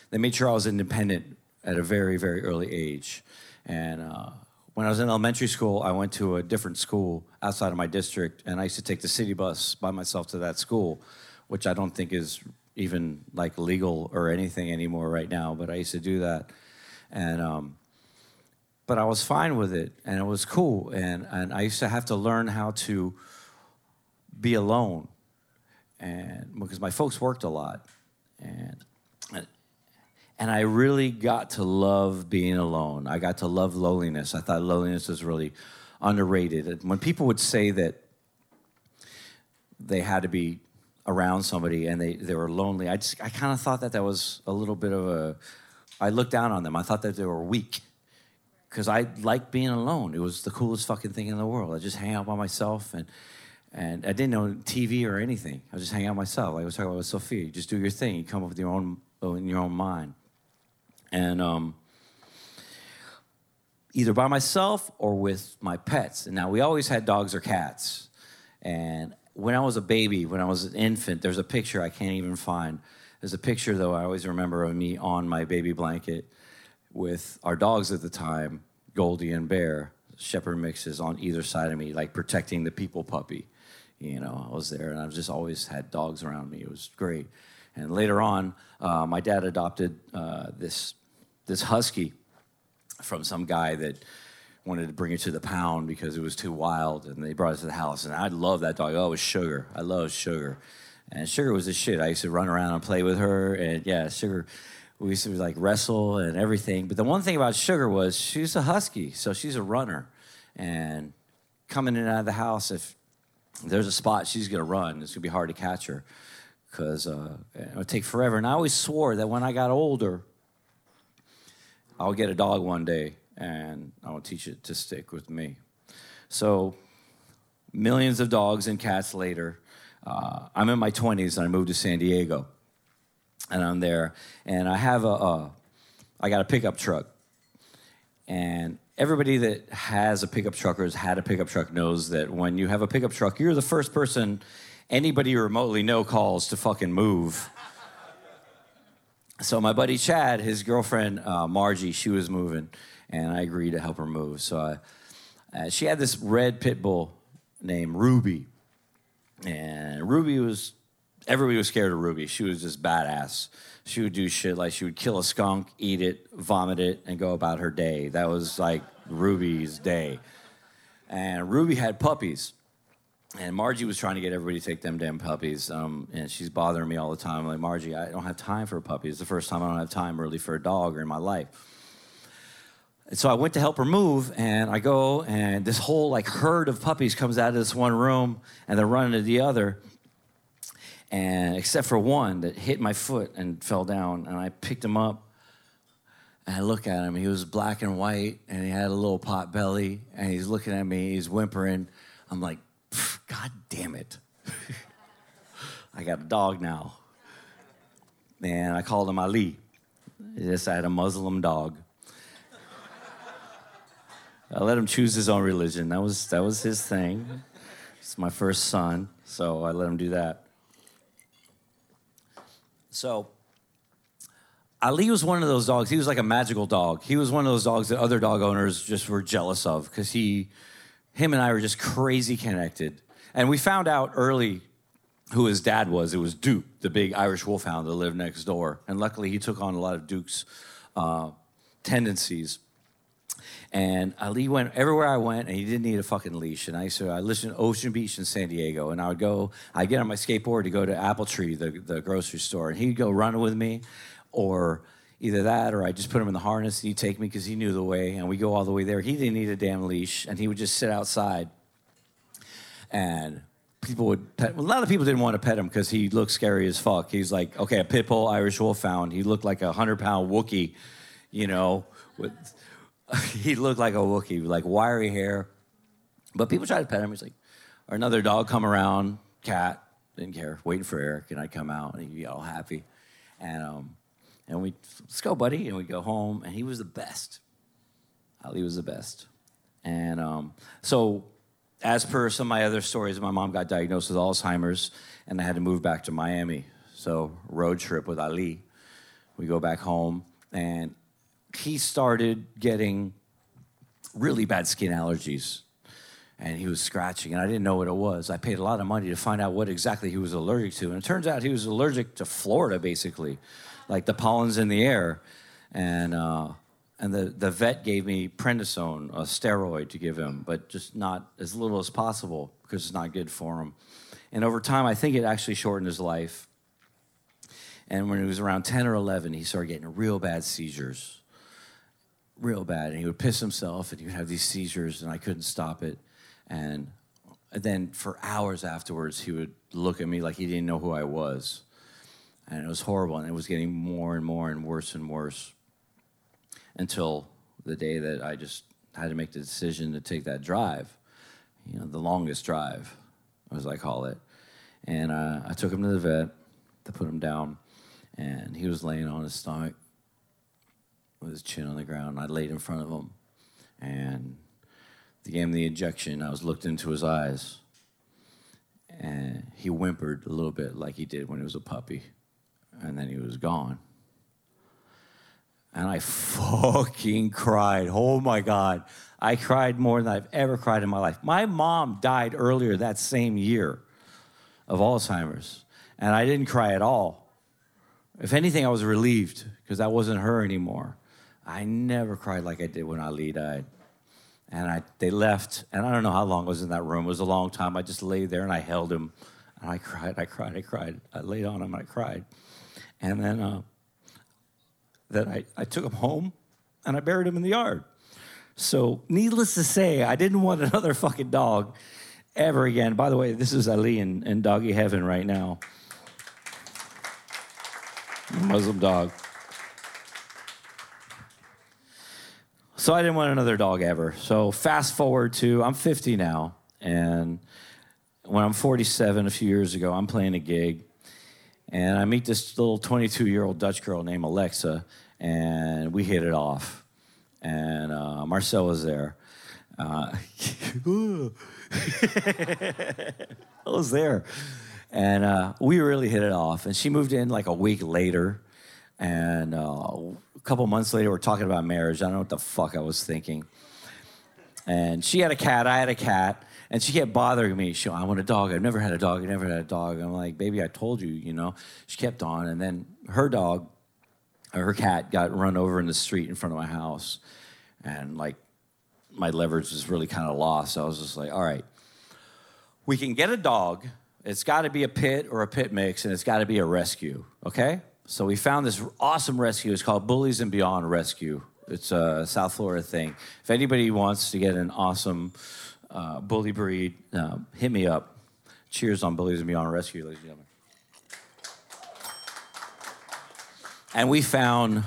They made sure I was independent at a very, very early age. And uh, when I was in elementary school, I went to a different school outside of my district, and I used to take the city bus by myself to that school, which I don't think is even like legal or anything anymore right now. But I used to do that, and um, but I was fine with it, and it was cool. And and I used to have to learn how to be alone, and because my folks worked a lot, and and I really got to love being alone. I got to love loneliness. I thought loneliness was really underrated. When people would say that they had to be around somebody and they, they were lonely, I just I kind of thought that that was a little bit of a. I looked down on them. I thought that they were weak because I liked being alone. It was the coolest fucking thing in the world. I just hang out by myself and and I didn't know TV or anything. I was just hanging out myself. Like I was talking about with Sophia. You just do your thing. You come up with your own in your own mind and um, either by myself or with my pets. And now we always had dogs or cats. And when I was a baby, when I was an infant, there's a picture I can't even find. There's a picture though I always remember of me on my baby blanket with our dogs at the time, Goldie and Bear, shepherd mixes on either side of me, like protecting the people puppy. You know, I was there and I've just always had dogs around me. It was great. And later on, uh, my dad adopted uh, this this husky from some guy that wanted to bring it to the pound because it was too wild, and they brought it to the house. And I love that dog. Oh, it was Sugar. I love Sugar, and Sugar was the shit. I used to run around and play with her, and yeah, Sugar. We used to like wrestle and everything. But the one thing about Sugar was she's a husky, so she's a runner, and coming in and out of the house, if there's a spot she's gonna run, it's gonna be hard to catch her because uh, it would take forever. And I always swore that when I got older, I'll get a dog one day and I'll teach it to stick with me. So, millions of dogs and cats later, uh, I'm in my 20s and I moved to San Diego. And I'm there, and I have a, a I got a pickup truck. And everybody that has a pickup truck or has had a pickup truck knows that when you have a pickup truck, you're the first person anybody remotely know calls to fucking move. So my buddy Chad, his girlfriend uh, Margie, she was moving, and I agreed to help her move. So I, uh, she had this red pit bull named Ruby, and Ruby was everybody was scared of Ruby. She was just badass. She would do shit like she would kill a skunk, eat it, vomit it, and go about her day. That was like Ruby's day. And Ruby had puppies and Margie was trying to get everybody to take them damn puppies. Um, and she's bothering me all the time. I'm like, Margie, I don't have time for a puppy. It's the first time I don't have time really for a dog or in my life. So I went to help her move, and I go, and this whole like herd of puppies comes out of this one room, and they're running to the other. And except for one that hit my foot and fell down, and I picked him up, and I look at him. He was black and white, and he had a little pot belly, and he's looking at me. He's whimpering. I'm like, God damn it. I got a dog now. And I called him Ali. Yes, I had a Muslim dog. I let him choose his own religion. That was that was his thing. It's my first son, so I let him do that. So Ali was one of those dogs. He was like a magical dog. He was one of those dogs that other dog owners just were jealous of because he, him and I were just crazy connected. And we found out early who his dad was. It was Duke, the big Irish wolfhound that lived next door. And luckily, he took on a lot of Duke's uh, tendencies. And Ali went everywhere I went, and he didn't need a fucking leash. And I used to, I lived in Ocean Beach in San Diego, and I would go, I'd get on my skateboard to go to Apple Tree, the, the grocery store, and he'd go running with me, or either that, or I'd just put him in the harness, and he'd take me because he knew the way, and we go all the way there. He didn't need a damn leash, and he would just sit outside and people would pet. Well, a lot of people didn't want to pet him because he looked scary as fuck. He's like, okay, a pit bull Irish Wolfhound. He looked like a hundred pound Wookie, you know. With he looked like a Wookie, like wiry hair. But people tried to pet him. He's like, or another dog come around, cat, didn't care, waiting for Eric, and I'd come out and he'd be all happy, and um, and we let's go, buddy, and we'd go home, and he was the best. Ali was the best, and um, so as per some of my other stories, my mom got diagnosed with Alzheimer's, and I had to move back to Miami. So road trip with Ali, we go back home, and he started getting really bad skin allergies and he was scratching and i didn't know what it was. I paid a lot of money to find out what exactly he was allergic to and it turns out he was allergic to florida basically like the pollen's in the air and uh, and the, the vet gave me prednisone a steroid to give him but just not as little as possible because it's not good for him. And over time i think it actually shortened his life. And when he was around 10 or 11 he started getting real bad seizures real bad and he would piss himself and he would have these seizures and i couldn't stop it and then for hours afterwards, he would look at me like he didn't know who I was. And it was horrible. And it was getting more and more and worse and worse until the day that I just had to make the decision to take that drive, you know, the longest drive, as I call it. And uh, I took him to the vet to put him down. And he was laying on his stomach with his chin on the ground. I laid in front of him. And they gave him the injection. I was looked into his eyes, and he whimpered a little bit like he did when he was a puppy, and then he was gone. And I fucking cried. Oh my God. I cried more than I've ever cried in my life. My mom died earlier that same year of Alzheimer's, and I didn't cry at all. If anything, I was relieved because that wasn't her anymore. I never cried like I did when Ali died. And I, they left, and I don't know how long I was in that room. It was a long time. I just lay there and I held him, and I cried, I cried, I cried. I laid on him and I cried. And then, uh, then I, I took him home and I buried him in the yard. So, needless to say, I didn't want another fucking dog ever again. By the way, this is Ali in, in doggy heaven right now. Muslim dog. So I didn't want another dog ever. So fast forward to I'm 50 now, and when I'm 47, a few years ago, I'm playing a gig, and I meet this little 22 year old Dutch girl named Alexa, and we hit it off. And uh, Marcel was there. Uh, I was there. And uh, we really hit it off. And she moved in like a week later. And uh, couple months later, we're talking about marriage. I don't know what the fuck I was thinking. And she had a cat, I had a cat, and she kept bothering me. She, I want a dog. I've never had a dog. I never had a dog. I'm like, baby, I told you, you know. She kept on, and then her dog, or her cat, got run over in the street in front of my house, and like, my leverage was really kind of lost. So I was just like, all right, we can get a dog. It's got to be a pit or a pit mix, and it's got to be a rescue. Okay. So we found this awesome rescue. It's called Bullies and Beyond Rescue. It's a South Florida thing. If anybody wants to get an awesome uh, bully breed, uh, hit me up. Cheers on Bullies and Beyond Rescue, ladies and gentlemen. And we found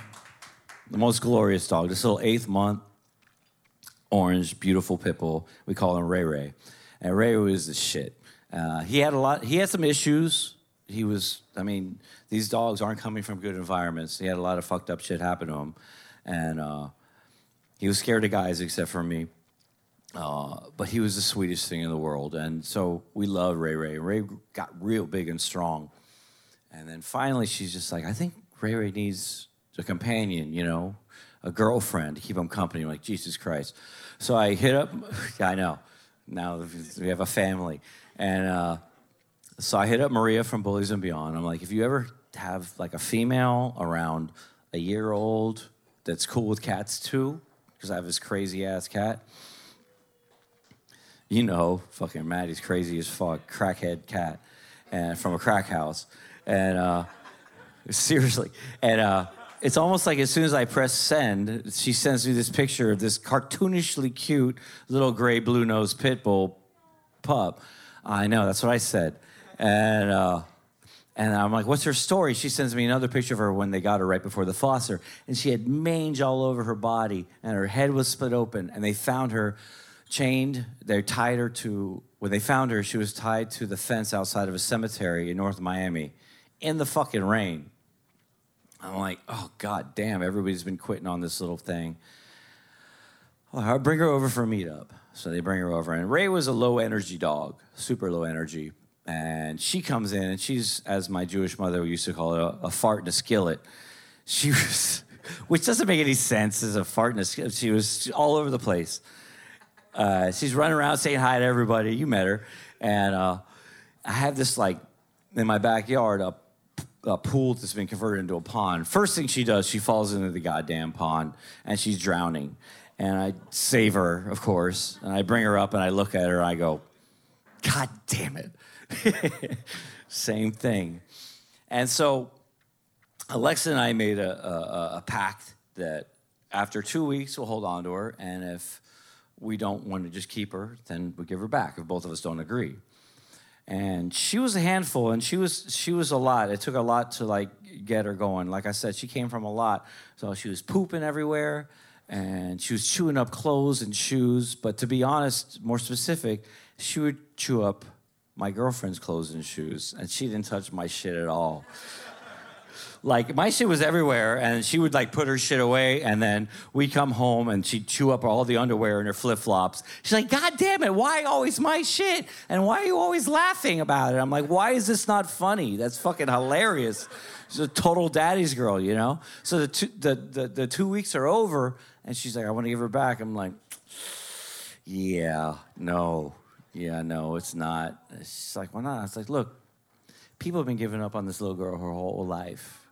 the most glorious dog, this little eighth month, orange, beautiful pit bull. We call him Ray Ray. And Ray Ray was the shit. Uh, he had a lot, he had some issues. He was, I mean, these dogs aren't coming from good environments. He had a lot of fucked up shit happen to him. And uh, he was scared of guys except for me. Uh, but he was the sweetest thing in the world. And so we love Ray Ray. Ray got real big and strong. And then finally, she's just like, I think Ray Ray needs a companion, you know, a girlfriend to keep him company. I'm like, Jesus Christ. So I hit up, I know, now we have a family. And uh, so I hit up Maria from Bullies and Beyond. I'm like, if you ever have like a female around a year old that's cool with cats too, because I have this crazy ass cat. You know, fucking Maddie's crazy as fuck, crackhead cat, and from a crack house, and uh, seriously, and uh, it's almost like as soon as I press send, she sends me this picture of this cartoonishly cute little gray blue nosed pit bull pup. I know, that's what I said. And, uh, and I'm like, what's her story? She sends me another picture of her when they got her right before the foster. And she had mange all over her body, and her head was split open. And they found her chained. They tied her to, when they found her, she was tied to the fence outside of a cemetery in North Miami in the fucking rain. I'm like, oh, god damn, everybody's been quitting on this little thing. I'll bring her over for a meetup. So they bring her over. And Ray was a low energy dog, super low energy. And she comes in, and she's, as my Jewish mother used to call it, a, a fart in a skillet. She was, which doesn't make any sense as a fart in a skillet. She was all over the place. Uh, she's running around saying hi to everybody. You met her. And uh, I have this, like, in my backyard, a, a pool that's been converted into a pond. First thing she does, she falls into the goddamn pond, and she's drowning and I save her, of course, and I bring her up and I look at her and I go, God damn it. Same thing. And so Alexa and I made a, a, a, pact that after two weeks we'll hold on to her, and if we don't want to just keep her, then we give her back if both of us don't agree. And she was a handful, and she was she was a lot. It took a lot to like get her going. Like I said, she came from a lot, so she was pooping everywhere and she was chewing up clothes and shoes. But to be honest, more specific, she would chew up my girlfriend's clothes and shoes, and she didn't touch my shit at all. like my shit was everywhere, and she would like put her shit away, and then we come home and she'd chew up all the underwear and her flip flops. She's like, "God damn it, why always my shit? And why are you always laughing about it?" I'm like, "Why is this not funny? That's fucking hilarious." She's a total daddy's girl, you know. So the two, the, the, the two weeks are over, and she's like, I want to give her back. I'm like, yeah, no, yeah, no, it's not. She's like, why not? It's like, look, people have been giving up on this little girl her whole life,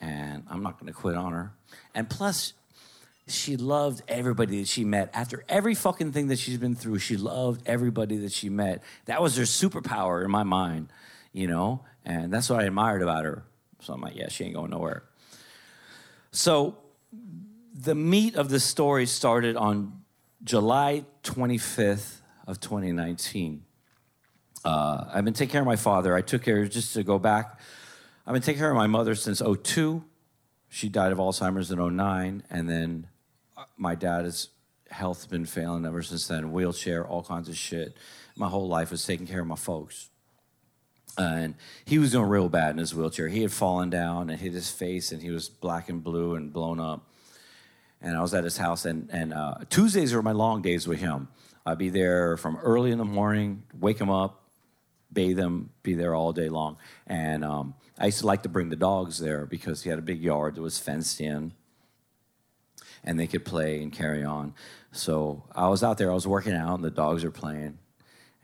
and I'm not going to quit on her. And plus, she loved everybody that she met. After every fucking thing that she's been through, she loved everybody that she met. That was her superpower in my mind, you know? And that's what I admired about her. So I'm like, yeah, she ain't going nowhere. So the meat of the story started on July 25th of 2019. Uh, I've been taking care of my father. I took care, just to go back, I've been taking care of my mother since 02. She died of Alzheimer's in 09. And then uh, my dad's health been failing ever since then. Wheelchair, all kinds of shit. My whole life was taking care of my folks. and he was doing real bad in his wheelchair. He had fallen down and hit his face, and he was black and blue and blown up and I was at his house. And, and uh, Tuesdays were my long days with him. I'd be there from early in the morning, wake him up, bathe him, be there all day long. And um, I used to like to bring the dogs there because he had a big yard that was fenced in, and they could play and carry on. So I was out there, I was working out, and the dogs were playing.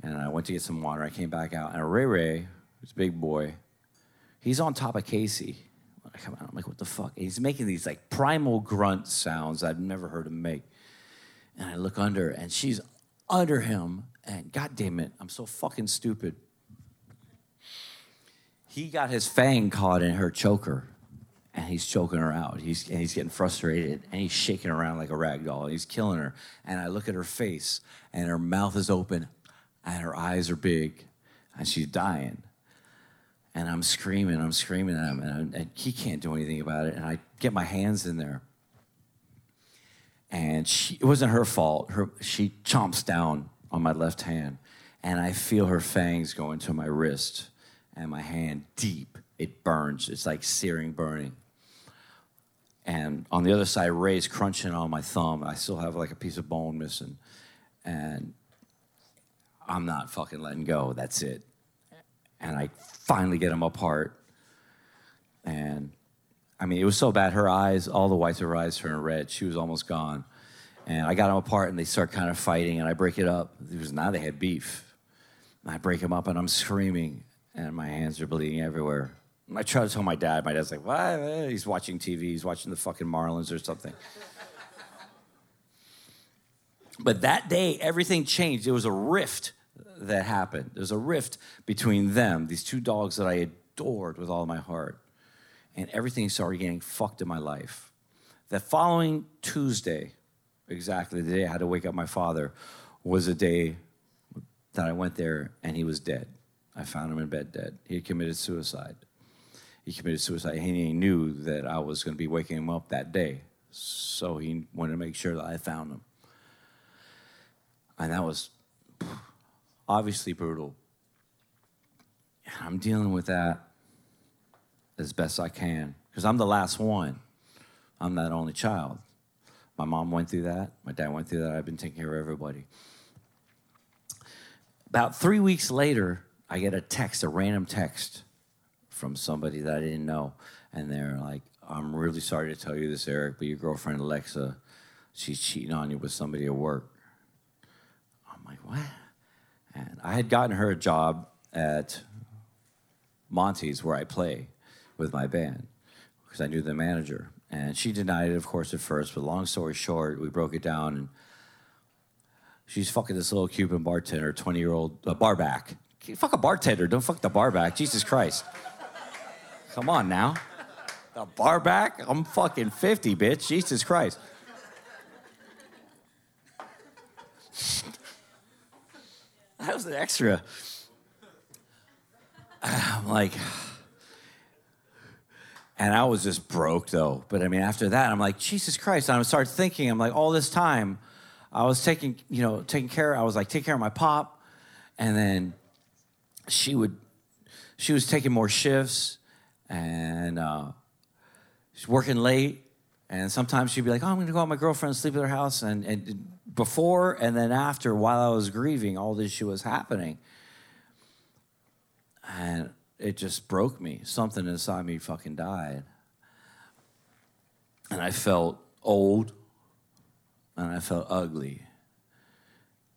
And I went to get some water. I came back out, and Ray Ray, who's a big boy, he's on top of Casey I come out, I'm like, what the fuck? And he's making these like primal grunt sounds I've never heard him make. And I look under, and she's under him, and god damn it, I'm so fucking stupid. He got his fang caught in her choker, and he's choking her out. He's, and he's getting frustrated, and he's shaking around like a rag doll. He's killing her. And I look at her face, and her mouth is open, and her eyes are big, and she's dying and I'm screaming, I'm screaming at him, and, and, he can't do anything about it. And I get my hands in there, and she, it wasn't her fault. Her, she chomps down on my left hand, and I feel her fangs go into my wrist, and my hand deep. It burns. It's like searing, burning. And on the other side, Ray's crunching on my thumb. I still have like a piece of bone missing, and I'm not fucking letting go. That's it and I finally get them apart. And I mean, it was so bad. Her eyes, all the whites of her eyes turned red. She was almost gone. And I got them apart, and they start kind of fighting, and I break it up. Because now they had beef. I break them up, and I'm screaming, and my hands are bleeding everywhere. I try to tell my dad. My dad's like, "What?" He's watching TV. He's watching the fucking Marlins or something. but that day, everything changed. It was a rift that happened. There's a rift between them, these two dogs that I adored with all my heart. And everything started getting fucked in my life. The following Tuesday, exactly the day I had to wake up my father, was a day that I went there and he was dead. I found him in bed dead. He had committed suicide. He committed suicide. He knew that I was going to be waking him up that day. So he wanted to make sure that I found him. And that was obviously brutal. And I'm dealing with that as best I can because I'm the last one. I'm that only child. My mom went through that. My dad went through that. I've been taking care of everybody. About three weeks later, I get a text, a random text from somebody that I didn't know. And they're like, I'm really sorry to tell you this, Eric, but your girlfriend, Alexa, she's cheating on you with somebody at work. I'm like, what? And I had gotten her a job at Monty's where I play with my band because I knew the manager. And she denied it, of course, at first. But long story short, we broke it down, and she's fucking this little Cuban bartender, 20 year old uh, barback. Fuck a bartender, don't fuck the barback. Jesus Christ. Come on now. The barback? I'm fucking 50, bitch. Jesus Christ. that was an extra. I'm like, and I was just broke though. But I mean, after that, I'm like, Jesus Christ. And I started thinking, I'm like, all this time, I was taking, you know, taking care, I was like, taking care of my pop. And then she would, she was taking more shifts and uh, she's working late. And sometimes she'd be like, oh, I'm gonna go out my girlfriend, sleep at her house. And, and before and then after, while I was grieving, all this shit was happening. It just broke me. Something inside me fucking died. And I felt old and I felt ugly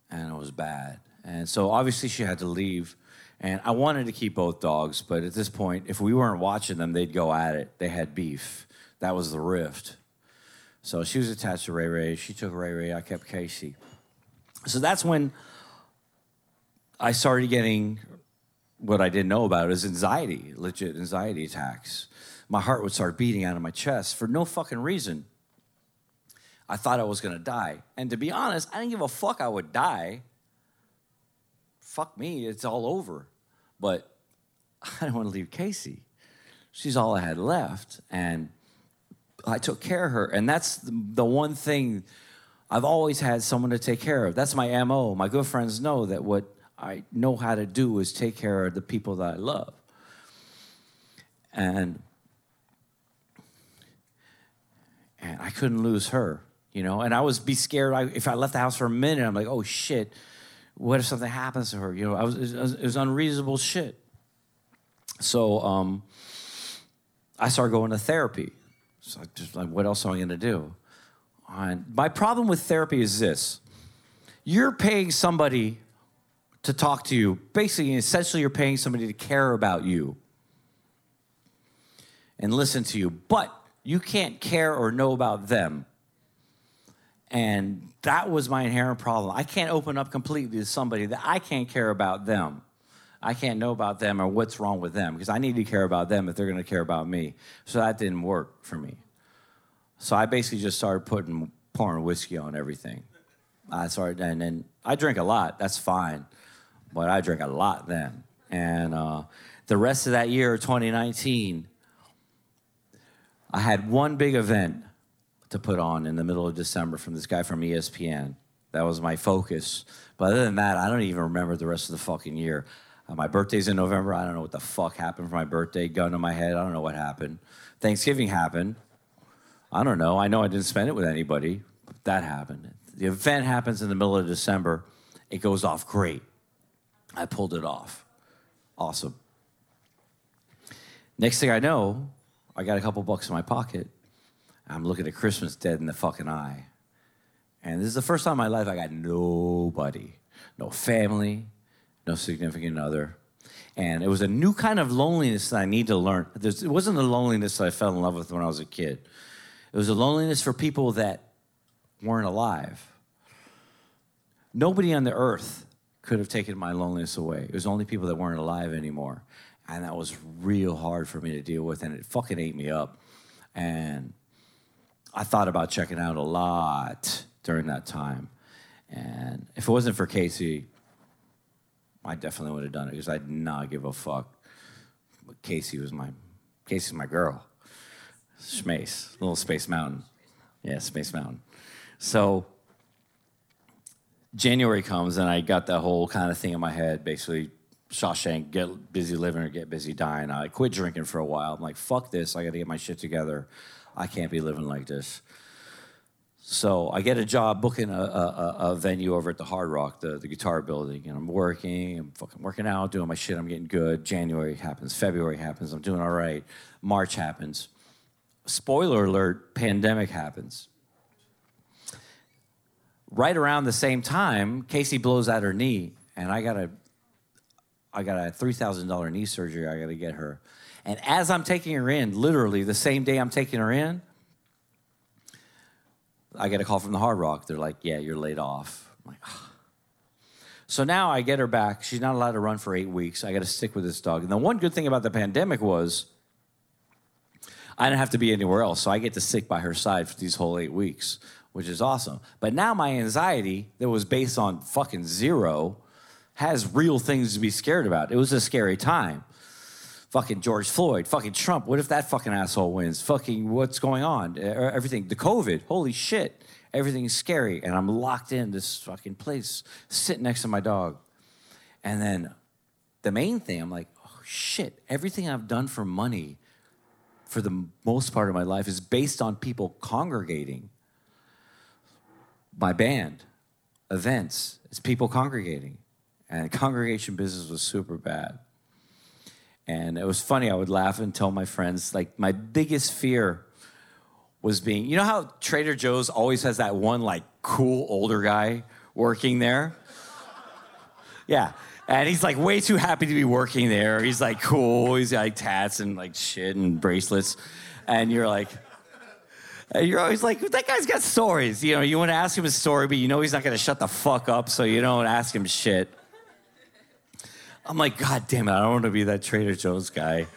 and it was bad. And so obviously she had to leave. And I wanted to keep both dogs, but at this point, if we weren't watching them, they'd go at it. They had beef. That was the rift. So she was attached to Ray Ray. She took Ray Ray. I kept Casey. So that's when I started getting what I didn't know about is anxiety, legit anxiety attacks. My heart would start beating out of my chest for no fucking reason. I thought I was gonna die. And to be honest, I didn't give a fuck I would die. Fuck me, it's all over. But I didn't want to leave Casey. She's all I had left. And I took care of her. And that's the one thing I've always had someone to take care of. That's my MO. My good friends know that what I know how to do is take care of the people that I love. And and I couldn't lose her, you know. And I was be scared I, if I left the house for a minute. I'm like, oh shit, what if something happens to her? You know, I was it was, it was unreasonable shit. So um, I started going to therapy. So I just like, what else am I going to do? And my problem with therapy is this: you're paying somebody to talk to you. Basically, essentially, you're paying somebody to care about you and listen to you, but you can't care or know about them. And that was my inherent problem. I can't open up completely to somebody that I can't care about them. I can't know about them or what's wrong with them because I need to care about them if they're going to care about me. So that didn't work for me. So I basically just started putting pouring whiskey on everything. I started, and then I drink a lot. That's fine but I drank a lot then. And uh, the rest of that year, 2019, I had one big event to put on in the middle of December from this guy from ESPN. That was my focus. But other than that, I don't even remember the rest of the fucking year. Uh, my birthday's in November. I don't know what the fuck happened for my birthday. Gun to my head. I don't know what happened. Thanksgiving happened. I don't know. I know I didn't spend it with anybody. That happened. The event happens in the middle of December. It goes off great. I pulled it off. Awesome. Next thing I know, I got a couple bucks in my pocket. I'm looking at Christmas dead in the fucking eye. And this is the first time in my life I got nobody, no family, no significant other. And it was a new kind of loneliness that I need to learn. There's, it wasn't the loneliness that I fell in love with when I was a kid. It was a loneliness for people that weren't alive. Nobody on the earth could have taken my loneliness away. It was only people that weren't alive anymore. And that was real hard for me to deal with, and it fucking ate me up. And I thought about checking out a lot during that time. And if it wasn't for Casey, I definitely would have done it because I did not give a fuck. But Casey was my Casey's my girl. Space, little Space Mountain. Yeah, Space Mountain. So January comes and I got that whole kind of thing in my head, basically Shawshank, get busy living or get busy dying. I quit drinking for a while. I'm like, fuck this. I got to get my shit together. I can't be living like this. So I get a job booking a, a, a venue over at the Hard Rock, the, the guitar building, and I'm working, I'm fucking working out, doing my shit, I'm getting good. January happens, February happens, I'm doing all right. March happens. Spoiler alert, pandemic happens. Right around the same time, Casey blows out her knee, and I got a I got a three thousand dollar knee surgery I gotta get her. And as I'm taking her in, literally the same day I'm taking her in, I get a call from the Hard Rock. They're like, "Yeah, you're laid off." I'm like, oh. so now I get her back. She's not allowed to run for eight weeks. I got to stick with this dog. And the one good thing about the pandemic was I didn't have to be anywhere else, so I get to stick by her side for these whole eight weeks, which is awesome. But now my anxiety that was based on fucking zero has real things to be scared about. It was a scary time fucking George Floyd, fucking Trump. What if that fucking asshole wins? Fucking what's going on? Er, everything, the COVID, holy shit. Everything's scary. And I'm locked in this fucking place, sitting next to my dog. And then the main thing, I'm like, oh shit, everything I've done for money for the most part of my life is based on people congregating. My band, events, it's people congregating. And congregation business was super bad. And it was funny. I would laugh and tell my friends, like, my biggest fear was being, you know how Trader Joe's always has that one, like, cool older guy working there? yeah. And he's like way too happy to be working there. He's like cool. He's got like tats and like shit and bracelets. And you're like, you're always like, that guy's got stories. You know, you want to ask him a story, but you know he's not going to shut the fuck up, so you don't ask him shit. I'm like, God damn it, I don't want to be that Trader Joe's guy.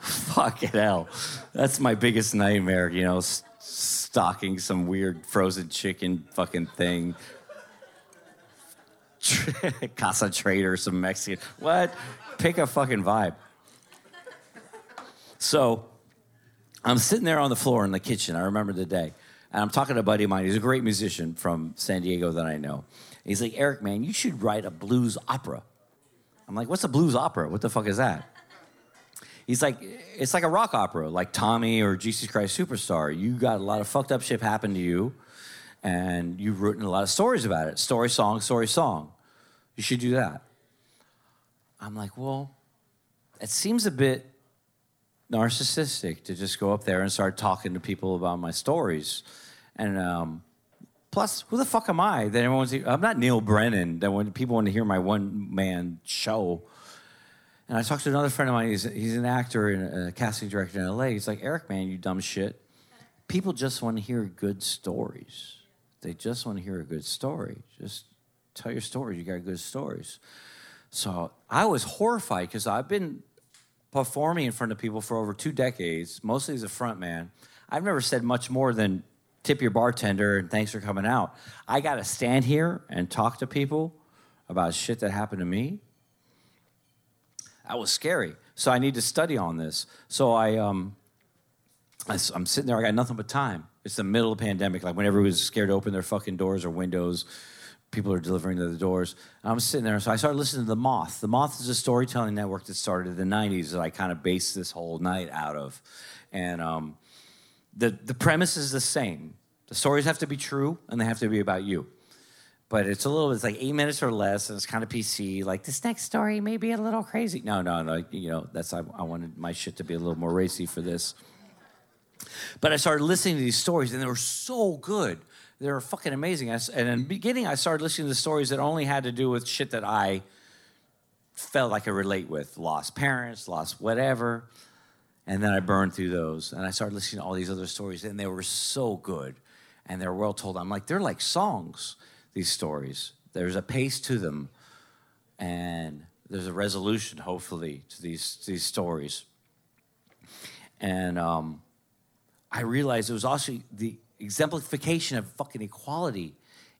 Fucking hell. That's my biggest nightmare, you know, stocking some weird frozen chicken fucking thing. Casa Trader, some Mexican. What? Pick a fucking vibe. So I'm sitting there on the floor in the kitchen. I remember the day. And I'm talking to a buddy of mine. He's a great musician from San Diego that I know. He's like, Eric, man, you should write a blues opera. I'm like, what's a blues opera? What the fuck is that? He's like, it's like a rock opera, like Tommy or Jesus Christ Superstar. You got a lot of fucked up shit happen to you, and you've written a lot of stories about it. Story song, story song. You should do that. I'm like, well, it seems a bit narcissistic to just go up there and start talking to people about my stories. And um, Plus, who the fuck am I that everyone's? I'm not Neal Brennan. That when people want to hear my one man show. And I talked to another friend of mine. He's, he's an actor and a casting director in LA. He's like, Eric, man, you dumb shit. People just want to hear good stories. They just want to hear a good story. Just tell your stories. You got good stories. So I was horrified because I've been performing in front of people for over two decades, mostly as a front man. I've never said much more than tip your bartender and thanks for coming out. I got to stand here and talk to people about shit that happened to me. That was scary. So I need to study on this. So I, um, I, am sitting there. I got nothing but time. It's the middle of the pandemic. Like when everybody's scared to open their fucking doors or windows, people are delivering to the doors. I'm sitting there. So I started listening to The Moth. The Moth is a storytelling network that started in the 90s that I kind of based this whole night out of. And um, the, the premise is the same. The stories have to be true and they have to be about you. But it's a little, it's like eight minutes or less, and it's kind of PC. Like this next story may be a little crazy. No, no, no. You know, that's I, I wanted my shit to be a little more racy for this. But I started listening to these stories, and they were so good. They were fucking amazing. And in the beginning, I started listening to stories that only had to do with shit that I felt like I relate with: lost parents, lost whatever. And then I burned through those and I started listening to all these other stories, and they were so good. And they're well told. I'm like, they're like songs, these stories. There's a pace to them, and there's a resolution, hopefully, to these, these stories. And um, I realized it was also the exemplification of fucking equality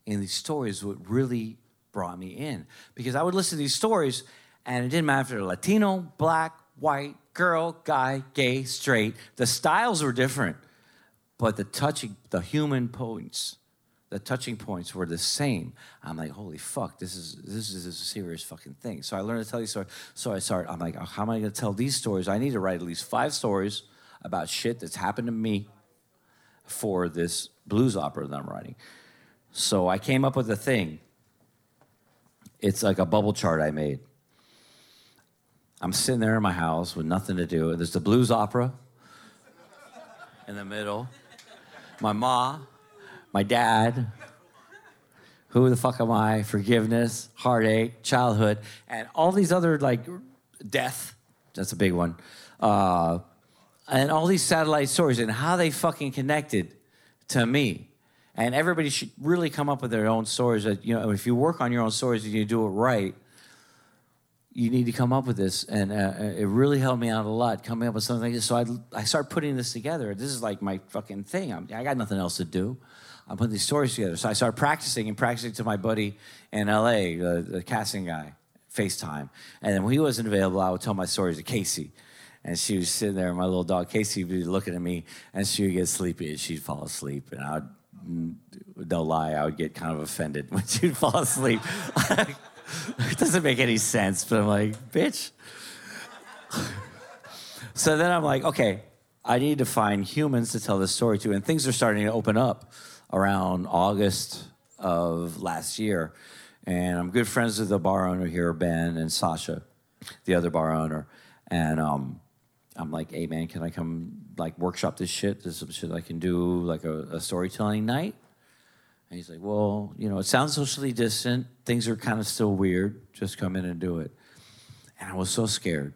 in these stories what really brought me in because I would listen to these stories and it didn't matter if they're Latino, black, white, girl, guy, gay, straight. The styles were different, but the touching, the human points, the touching points were the same. I'm like, holy fuck, this is this is a serious fucking thing. So I learned to tell these stories. So I started. I'm like, oh, how am I going to tell these stories? I need to write at least five stories about shit that's happened to me for this blues opera that I'm writing. So I came up with a thing. It's like a bubble chart I made. I'm sitting there in my house with nothing to do. There's the blues opera in the middle. My ma, my dad, who the fuck am I? Forgiveness, heartache, childhood, and all these other like death. That's a big one. Uh, and all these satellite stories and how they fucking connected to me. And everybody should really come up with their own stories. That you know, if you work on your own stories and you do it right, you need to come up with this. And uh, it really helped me out a lot coming up with something like this. So I, I start putting this together. This is like my fucking thing. I'm, I got nothing else to do. I'm putting these stories together. So I started practicing and practicing to my buddy in LA, the, the casting guy, FaceTime. And then when he wasn't available, I would tell my stories to Casey. And she was sitting there, and my little dog Casey would be looking at me, and she would get sleepy, and she'd fall asleep. And I would, no lie, I would get kind of offended when she'd fall asleep. it doesn't make any sense, but I'm like, bitch. so then I'm like, okay, I need to find humans to tell this story to. And things are starting to open up around August of last year. And I'm good friends with the bar owner here, Ben and Sasha, the other bar owner. And um, I'm like, hey man, can I come like workshop this shit? There's some shit I can do, like a, a storytelling night. And he's like, well, you know, it sounds socially distant. Things are kind of still weird. Just come in and do it. And I was so scared.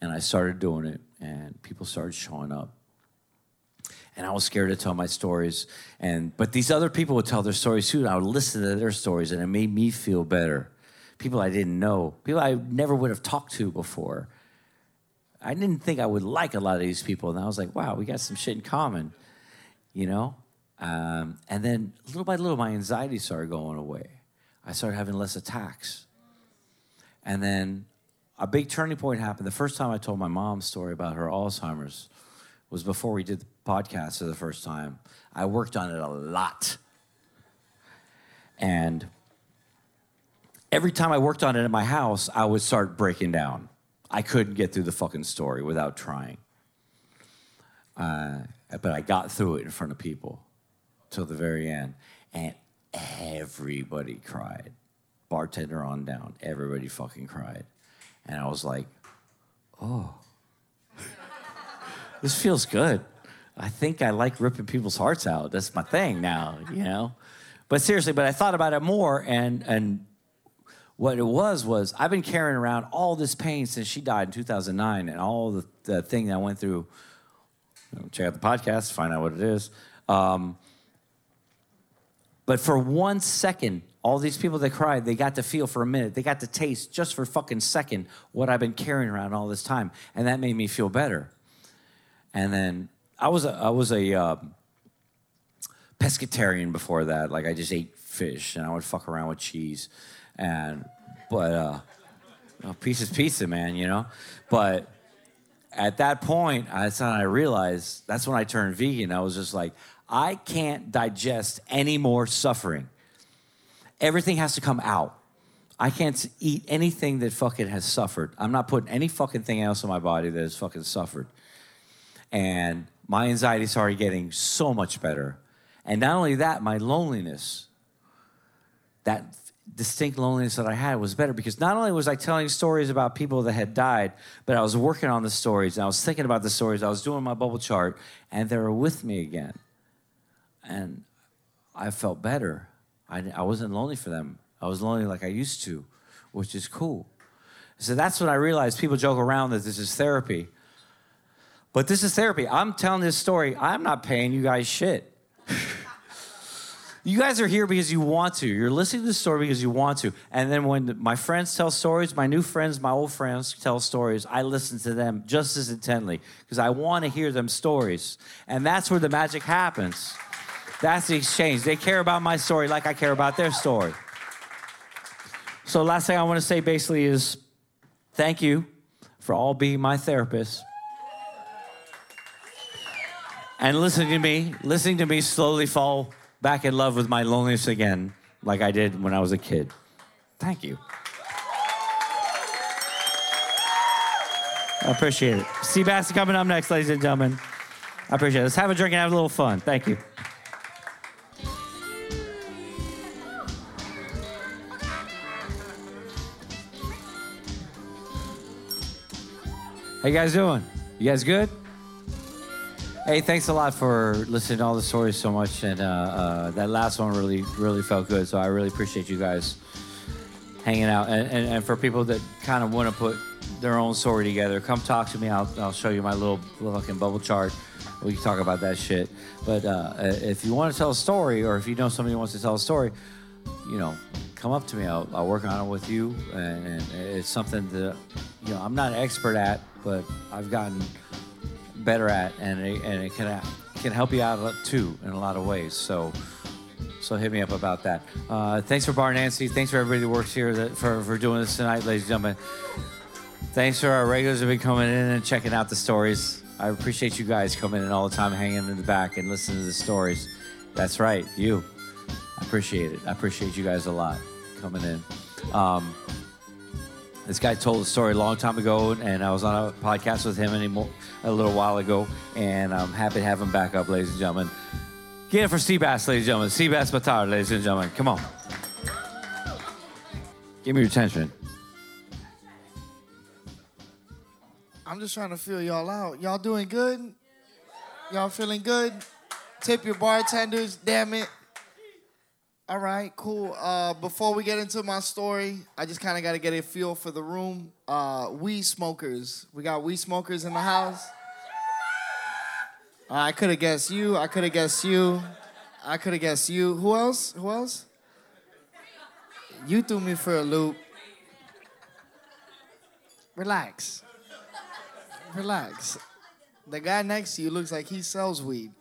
And I started doing it, and people started showing up. And I was scared to tell my stories. And but these other people would tell their stories too. And I would listen to their stories, and it made me feel better. People I didn't know, people I never would have talked to before. I didn't think I would like a lot of these people. And I was like, wow, we got some shit in common, you know? Um, and then little by little, my anxiety started going away. I started having less attacks. And then a big turning point happened. The first time I told my mom's story about her Alzheimer's was before we did the podcast for the first time. I worked on it a lot. And every time I worked on it at my house, I would start breaking down. I couldn't get through the fucking story without trying. Uh, but I got through it in front of people till the very end. And everybody cried. Bartender on down. Everybody fucking cried. And I was like, oh, this feels good. I think I like ripping people's hearts out. That's my thing now, you know? But seriously, but I thought about it more and and what it was was I've been carrying around all this pain since she died in 2009 and all the, the thing that I went through. Check out the podcast, find out what it is. Um, but for one second, all these people that cried, they got to feel for a minute. They got to taste just for a fucking second what I've been carrying around all this time, and that made me feel better. And then I was a, I was a uh, pescatarian before that. Like I just ate fish, and I would fuck around with cheese, and but uh, you know, pizza's pizza, man. You know, but at that point, that's when I realized. That's when I turned vegan. I was just like, I can't digest any more suffering. Everything has to come out. I can't eat anything that fucking has suffered. I'm not putting any fucking thing else in my body that has fucking suffered. And my anxiety started getting so much better. And not only that, my loneliness, that distinct loneliness that I had was better because not only was I telling stories about people that had died, but I was working on the stories and I was thinking about the stories. I was doing my bubble chart and they were with me again and I felt better. I, I wasn't lonely for them. I was lonely like I used to, which is cool. So that's when I realized people joke around that this is therapy. But this is therapy. I'm telling this story. I'm not paying you guys shit. You guys are here because you want to. You're listening to the story because you want to. And then when my friends tell stories, my new friends, my old friends tell stories, I listen to them just as intently because I want to hear them stories. And that's where the magic happens. That's the exchange. They care about my story like I care about their story. So, last thing I want to say basically is thank you for all being my therapist. And listening to me, listening to me slowly fall back in love with my loneliness again, like I did when I was a kid. Thank you. I appreciate it. Seabass coming up next, ladies and gentlemen. I appreciate it. Let's have a drink and have a little fun. Thank you. How you guys doing? You guys good? Hey, thanks a lot for listening to all the stories so much, and uh, uh, that last one really, really felt good. So I really appreciate you guys hanging out, and, and, and for people that kind of want to put their own story together, come talk to me. I'll, I'll show you my little fucking bubble chart. We can talk about that shit. But uh, if you want to tell a story, or if you know somebody who wants to tell a story, you know, come up to me. I'll, I'll work on it with you, and, and it's something that you know I'm not an expert at, but I've gotten better at, and it, and it can can help you out too in a lot of ways. So. So hit me up about that. Uh, thanks for Bar Nancy. Thanks for everybody who works here that, for, for doing this tonight, ladies and gentlemen. Thanks for our regulars who've been coming in and checking out the stories. I appreciate you guys coming in all the time, hanging in the back and listening to the stories. That's right, you. I appreciate it. I appreciate you guys a lot coming in. Um, this guy told a story a long time ago, and I was on a podcast with him anymore a little while ago, and I'm happy to have him back up, ladies and gentlemen. Get it for Seabass, ladies and gentlemen. Seabass Batard, ladies and gentlemen. Come on. Give me your attention. I'm just trying to feel y'all out. Y'all doing good? Y'all feeling good? Tip your bartenders, damn it. All right, cool. Uh, before we get into my story, I just kind of got to get a feel for the room. Uh, smokers. We got weed smokers in the house. Uh, I could have guessed you. I could have guessed you. I could have guessed you. Who else? Who else? You threw me for a loop. Relax. Relax. The guy next to you looks like he sells weed.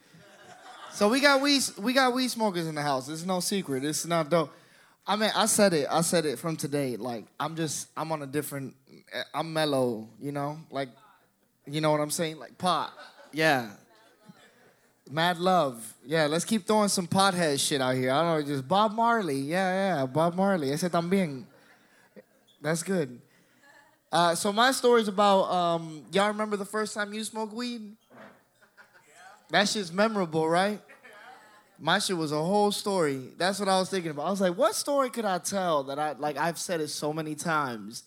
So we got weed, we got weed smokers in the house. It's no secret. It's not dope. I mean, I said it. I said it from today. Like I'm just, I'm on a different. I'm mellow. You know, like, you know what I'm saying? Like pot. Yeah. Mad love. Yeah, let's keep throwing some pothead shit out here. I don't know, just Bob Marley. Yeah, yeah, Bob Marley. Ese también. That's good. Uh, so my story is about um, y'all remember the first time you smoked weed? That shit's memorable, right? My shit was a whole story. That's what I was thinking about. I was like, what story could I tell that I like I've said it so many times.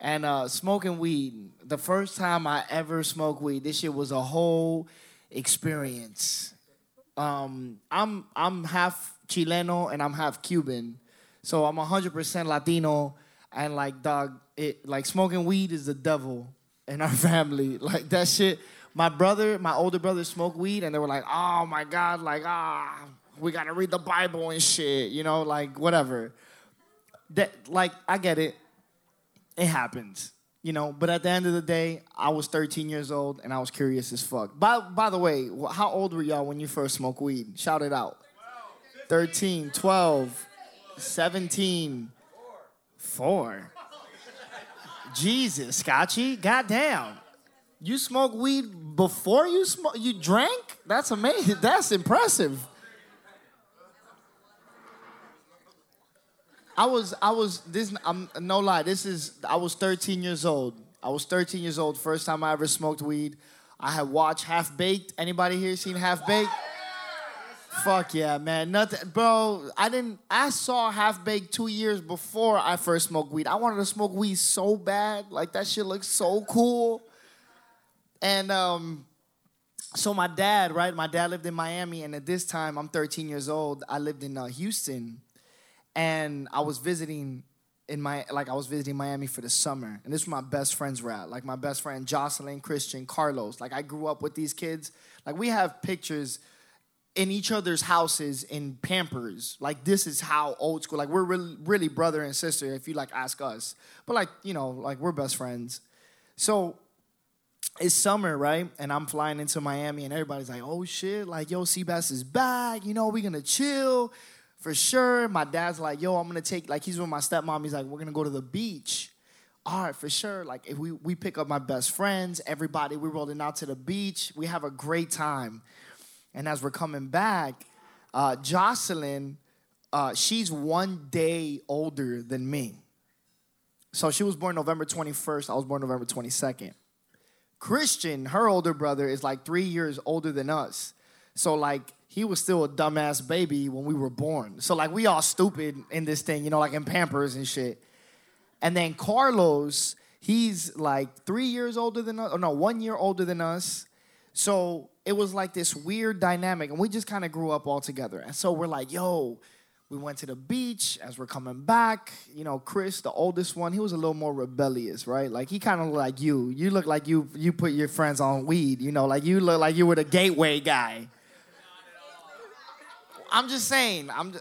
And uh, smoking weed, the first time I ever smoked weed, this shit was a whole experience. Um, I'm I'm half Chileno and I'm half Cuban, so I'm 100% Latino. And like, dog, it like smoking weed is the devil in our family. Like that shit. My brother, my older brother, smoked weed, and they were like, "Oh my god, like ah, we gotta read the Bible and shit," you know, like whatever. That like I get it. It happens you know but at the end of the day i was 13 years old and i was curious as fuck. By, by the way how old were y'all when you first smoked weed? Shout it out. 13 12 17 4 jesus scotchy goddamn. You smoke weed before you smoke you drank that's amazing that's impressive I was I was this I'm no lie. This is I was 13 years old. I was 13 years old. First time I ever smoked weed. I had watched Half Baked. Anybody here seen Half Baked? Fuck yeah, man. Nothing, bro. I didn't. I saw Half Baked two years before I first smoked weed. I wanted to smoke weed so bad. Like that shit looks so cool. And um, so my dad, right? My dad lived in Miami, and at this time, I'm 13 years old. I lived in uh, Houston and I was visiting in my like I was visiting Miami for the summer, and this was my best friends were at. Like my best friend Jocelyn, Christian, Carlos. Like I grew up with these kids. Like we have pictures in each other's houses in Pampers. Like this is how old school. Like we're really, really brother and sister. If you like ask us, but like you know, like we're best friends. So it's summer, right? And I'm flying into Miami, and everybody's like, "Oh shit! Like yo, Seabass is back. You know, we're gonna chill." for sure. My dad's like, yo, I'm gonna take like he's with my stepmom. He's like, we're gonna go to the beach. All right, for sure. Like if we we pick up my best friends, everybody, we're rolling out to the beach. We have a great time. And as we're coming back, uh, Jocelyn, uh, she's one day older than me. So she was born November 21st. I was born November 22nd. Christian, her older brother, is like three years older than us. So like he was still a dumbass baby when we were born. So like we all stupid in this thing, you know, like in Pampers and shit. And then Carlos, he's like three years older than us, or no, one year older than us. So it was like this weird dynamic, and we just kind of grew up all together. And so we're like, yo, we went to the beach as we're coming back. You know, Chris, the oldest one, he was a little more rebellious, right? Like he kind of like you. You look like you you put your friends on weed. You know, like you look like you were the gateway guy. I'm just saying. I'm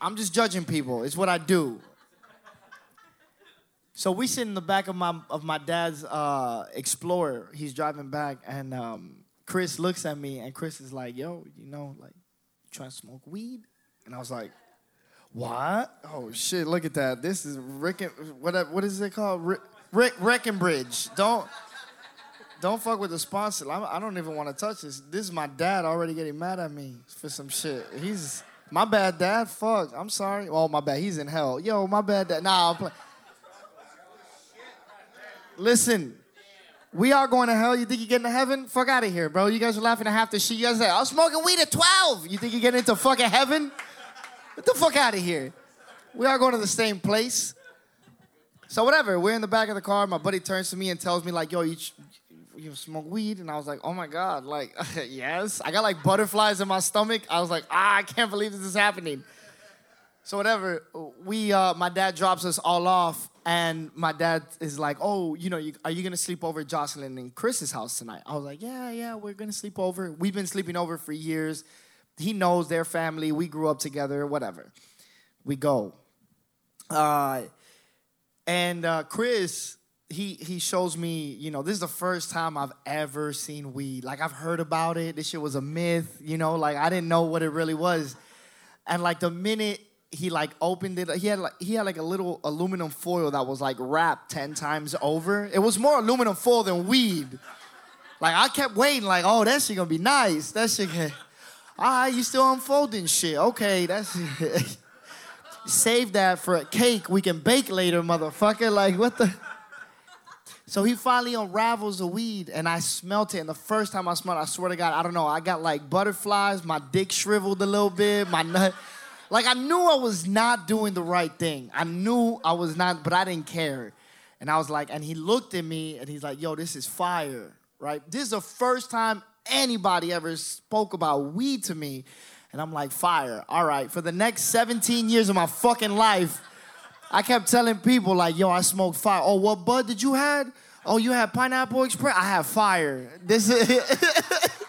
I'm just judging people. It's what I do. So we sit in the back of my of my dad's uh, Explorer. He's driving back, and um, Chris looks at me, and Chris is like, "Yo, you know, like, you trying to smoke weed?" And I was like, "What? Oh shit! Look at that. This is Rick. What what is it called? Rick, Rick Breckenbridge. Don't." Don't fuck with the sponsor. I'm, I do not even want to touch this. This is my dad already getting mad at me for some shit. He's my bad, dad. Fuck. I'm sorry. Oh, my bad. He's in hell. Yo, my bad, dad. Nah, I'm playing. Listen, we are going to hell. You think you're getting to heaven? Fuck out of here, bro. You guys are laughing at half the shit. You guys say, I was smoking weed at 12. You think you're getting into fucking heaven? Get the fuck out of here. We are going to the same place. So whatever, we're in the back of the car. My buddy turns to me and tells me like, "Yo, you, you smoke weed?" And I was like, "Oh my god, like yes." I got like butterflies in my stomach. I was like, "Ah, I can't believe this is happening." So whatever, we uh, my dad drops us all off and my dad is like, "Oh, you know, you, are you gonna sleep over at Jocelyn and Chris's house tonight?" I was like, "Yeah, yeah, we're gonna sleep over. We've been sleeping over for years. He knows their family. We grew up together. Whatever. We go. Uh, and uh, Chris, he he shows me, you know, this is the first time I've ever seen weed. Like I've heard about it. This shit was a myth. You know, like I didn't know what it really was. And like the minute he like opened it. He had like he had like a little aluminum foil that was like wrapped ten times over. It was more aluminum foil than weed. Like I kept waiting, like, oh, that shit gonna be nice. That shit. Can... All right, you still unfolding shit. Okay, that's. Save that for a cake we can bake later, motherfucker. Like what the. So he finally unravels the weed, and I smelt it. And the first time I smelled it, I swear to God, I don't know. I got like butterflies. My dick shriveled a little bit. My nut. Like I knew I was not doing the right thing. I knew I was not, but I didn't care. And I was like, and he looked at me and he's like, yo, this is fire, right? This is the first time anybody ever spoke about weed to me. And I'm like, fire. All right. For the next 17 years of my fucking life, I kept telling people, like, yo, I smoked fire. Oh, what bud did you had? Oh, you had pineapple express? I have fire. This is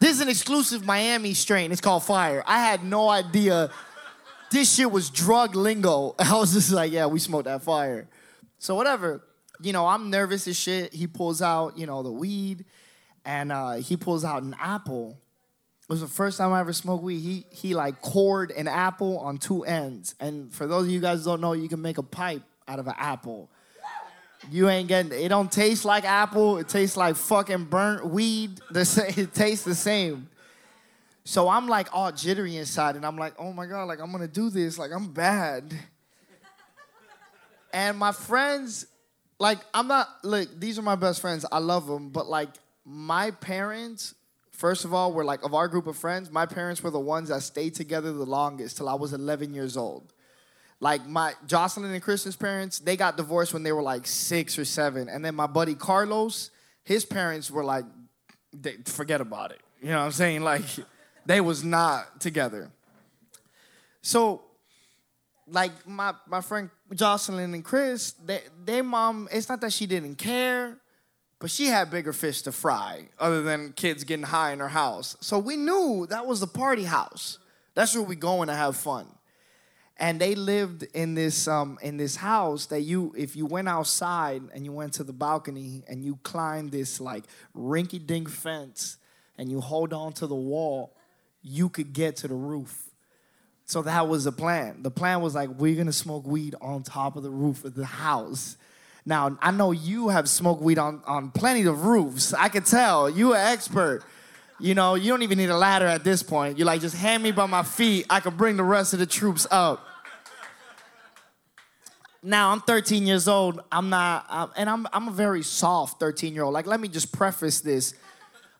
This is an exclusive Miami strain. It's called Fire. I had no idea this shit was drug lingo. I was just like, yeah, we smoked that fire. So whatever. You know, I'm nervous as shit. He pulls out, you know, the weed, and uh, he pulls out an apple. It was the first time I ever smoked weed. He he like cored an apple on two ends. And for those of you guys don't know, you can make a pipe out of an apple. You ain't getting it. Don't taste like apple. It tastes like fucking burnt weed. The same, it tastes the same. So I'm like all jittery inside, and I'm like, oh my god, like I'm gonna do this. Like I'm bad. And my friends, like I'm not. Look, these are my best friends. I love them, but like my parents. First of all, were like of our group of friends, my parents were the ones that stayed together the longest till I was 11 years old. Like my Jocelyn and Kristen's parents, they got divorced when they were like six or seven. And then my buddy Carlos, his parents were like, they, forget about it. You know what I'm saying? Like they was not together. So like my my friend Jocelyn and Chris, they, their mom, it's not that she didn't care, but she had bigger fish to fry other than kids getting high in her house. So we knew that was the party house. That's where we going to have fun and they lived in this um, in this house that you if you went outside and you went to the balcony and you climbed this like rinky dink fence and you hold on to the wall you could get to the roof So that was the plan. The plan was like, we're gonna smoke weed on top of the roof of the house. Now, I know you have smoked weed on, on plenty of roofs. I can tell. You an expert. You know, you don't even need a ladder at this point. You're like, just hand me by my feet. I can bring the rest of the troops up. Now, I'm 13 years old. I'm not, and I'm, I'm a very soft 13 year old. Like, let me just preface this.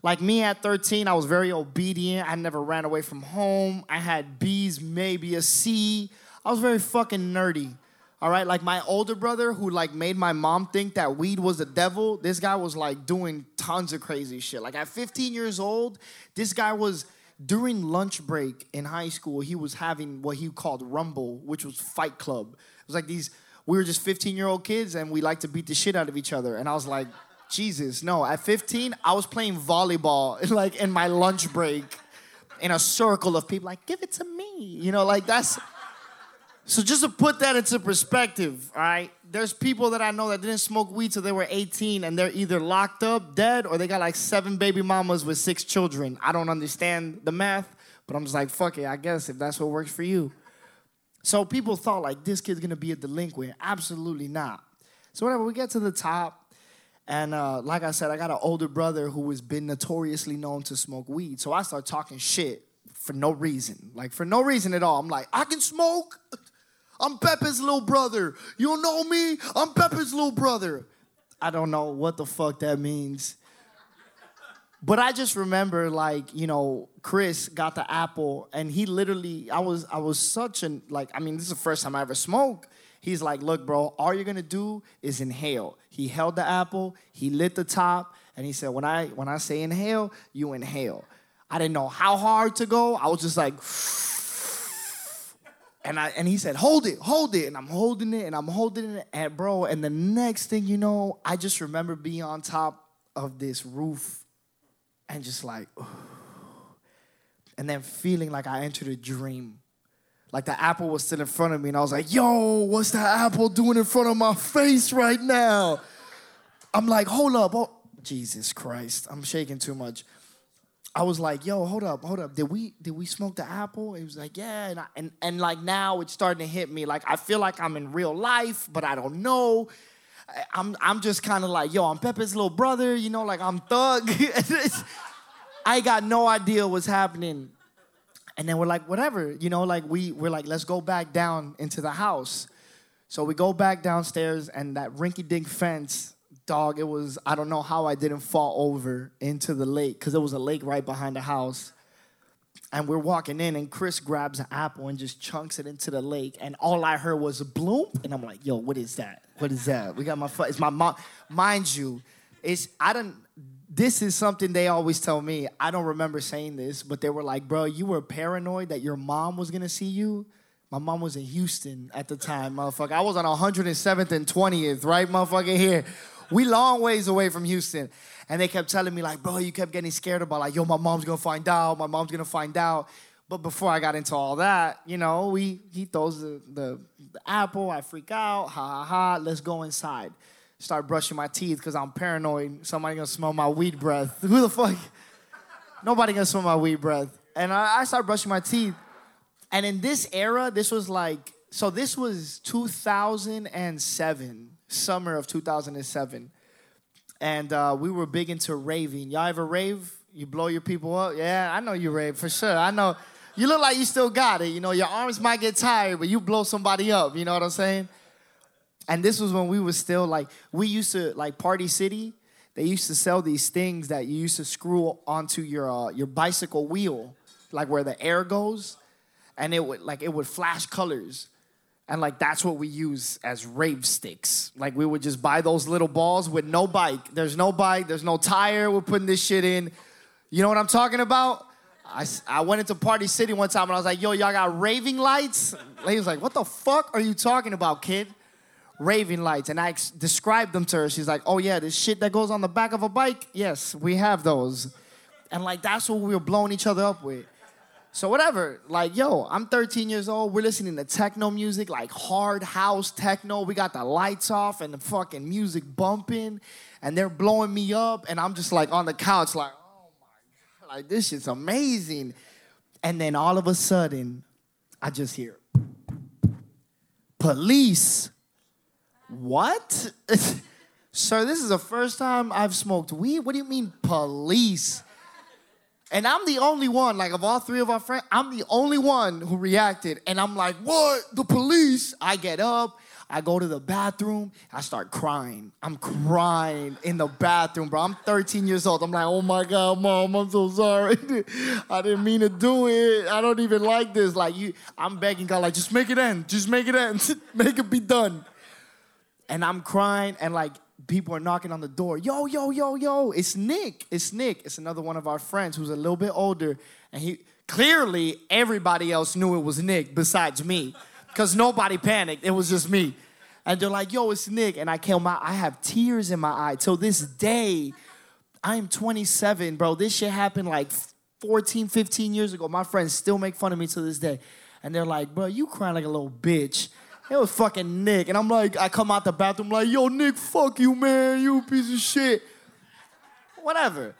Like me at 13, I was very obedient. I never ran away from home. I had B's, maybe a C. I was very fucking nerdy. All right, like my older brother who like made my mom think that weed was the devil. This guy was like doing tons of crazy shit. Like at 15 years old, this guy was during lunch break in high school, he was having what he called Rumble, which was Fight Club. It was like these we were just 15 year old kids and we like to beat the shit out of each other. And I was like, Jesus, no. At 15, I was playing volleyball like in my lunch break in a circle of people like, give it to me. You know, like that's so just to put that into perspective, all right, there's people that I know that didn't smoke weed till they were 18 and they're either locked up, dead, or they got like seven baby mamas with six children. I don't understand the math, but I'm just like, fuck it, I guess if that's what works for you. So people thought like this kid's gonna be a delinquent. Absolutely not. So whatever, we get to the top, and uh, like I said, I got an older brother who has been notoriously known to smoke weed. So I start talking shit for no reason, like for no reason at all. I'm like, I can smoke. I'm Pepe's little brother. You know me? I'm Pepe's little brother. I don't know what the fuck that means. But I just remember like, you know, Chris got the apple and he literally I was I was such an like I mean, this is the first time I ever smoked. He's like, "Look, bro, all you're going to do is inhale." He held the apple, he lit the top, and he said, "When I when I say inhale, you inhale." I didn't know how hard to go. I was just like and I and he said, "Hold it, hold it," and I'm holding it, and I'm holding it, and bro, and the next thing you know, I just remember being on top of this roof, and just like, and then feeling like I entered a dream, like the apple was still in front of me, and I was like, "Yo, what's the apple doing in front of my face right now?" I'm like, "Hold up, oh, Jesus Christ, I'm shaking too much." I was like, "Yo, hold up, hold up. Did we did we smoke the apple?" He was like, "Yeah." And I, and and like now it's starting to hit me. Like I feel like I'm in real life, but I don't know. I'm I'm just kind of like, "Yo, I'm Pepe's little brother." You know, like I'm thug. I got no idea what's happening. And then we're like, whatever, you know, like we we're like, let's go back down into the house. So we go back downstairs, and that rinky-dink fence dog, it was, I don't know how I didn't fall over into the lake because there was a lake right behind the house. And we're walking in, and Chris grabs an apple and just chunks it into the lake. And all I heard was a bloom. And I'm like, yo, what is that? What is that? We got my, foot. it's my mom. Mind you, it's, I don't, this is something they always tell me. I don't remember saying this, but they were like, bro, you were paranoid that your mom was gonna see you. My mom was in Houston at the time, motherfucker. I was on 107th and 20th, right, motherfucker, here we long ways away from Houston. And they kept telling me, like, bro, you kept getting scared about, like, yo, my mom's gonna find out, my mom's gonna find out. But before I got into all that, you know, we he throws the, the, the apple, I freak out, ha ha ha, let's go inside. Start brushing my teeth because I'm paranoid. Somebody gonna smell my weed breath. Who the fuck? Nobody gonna smell my weed breath. And I, I start brushing my teeth. And in this era, this was like, so this was 2007 summer of 2007. And uh, we were big into raving. Y'all ever rave? You blow your people up? Yeah, I know you rave for sure. I know. You look like you still got it. You know, your arms might get tired, but you blow somebody up. You know what I'm saying? And this was when we were still like, we used to, like Party City, they used to sell these things that you used to screw onto your, uh, your bicycle wheel, like where the air goes. And it would, like, it would flash colors. And like that's what we use as rave sticks. Like we would just buy those little balls with no bike. There's no bike, there's no tire. We're putting this shit in. You know what I'm talking about? I, I went into Party City one time and I was like, yo, y'all got raving lights? Lady was like, what the fuck are you talking about, kid? Raving lights. And I ex- described them to her. She's like, oh yeah, this shit that goes on the back of a bike? Yes, we have those. And like that's what we were blowing each other up with. So whatever, like yo, I'm 13 years old. We're listening to techno music, like hard house techno. We got the lights off and the fucking music bumping, and they're blowing me up, and I'm just like on the couch, like, oh my god, like this shit's amazing. And then all of a sudden, I just hear police. What? Sir, this is the first time I've smoked weed. What do you mean, police? And I'm the only one, like of all three of our friends, I'm the only one who reacted. And I'm like, what? The police? I get up, I go to the bathroom, I start crying. I'm crying in the bathroom, bro. I'm 13 years old. I'm like, oh my God, mom, I'm so sorry. I didn't mean to do it. I don't even like this. Like you, I'm begging God, like, just make it end. Just make it end. make it be done. And I'm crying, and like people are knocking on the door. Yo, yo, yo, yo, it's Nick. It's Nick. It's another one of our friends who's a little bit older. And he clearly everybody else knew it was Nick besides me. Because nobody panicked. It was just me. And they're like, yo, it's Nick. And I came out, I have tears in my eye. Till this day, I'm 27, bro. This shit happened like 14, 15 years ago. My friends still make fun of me to this day. And they're like, bro, you crying like a little bitch. It was fucking Nick. And I'm like, I come out the bathroom like, yo, Nick, fuck you, man. You piece of shit. Whatever.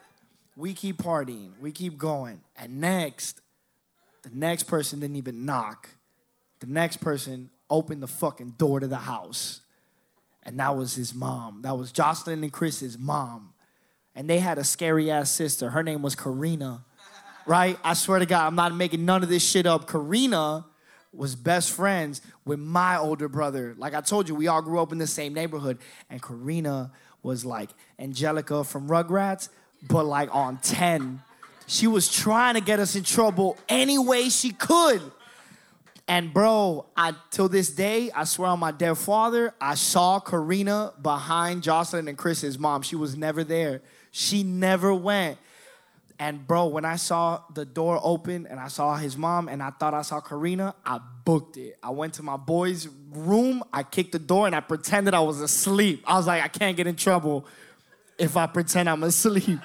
We keep partying. We keep going. And next, the next person didn't even knock. The next person opened the fucking door to the house. And that was his mom. That was Jocelyn and Chris's mom. And they had a scary ass sister. Her name was Karina. Right? I swear to God, I'm not making none of this shit up. Karina was best friends with my older brother. Like I told you, we all grew up in the same neighborhood. And Karina was like Angelica from Rugrats, but like on 10. She was trying to get us in trouble any way she could. And bro, I till this day, I swear on my dead father, I saw Karina behind Jocelyn and Chris's mom. She was never there. She never went. And bro, when I saw the door open and I saw his mom and I thought I saw Karina, I booked it. I went to my boy's room, I kicked the door and I pretended I was asleep. I was like, I can't get in trouble if I pretend I'm asleep.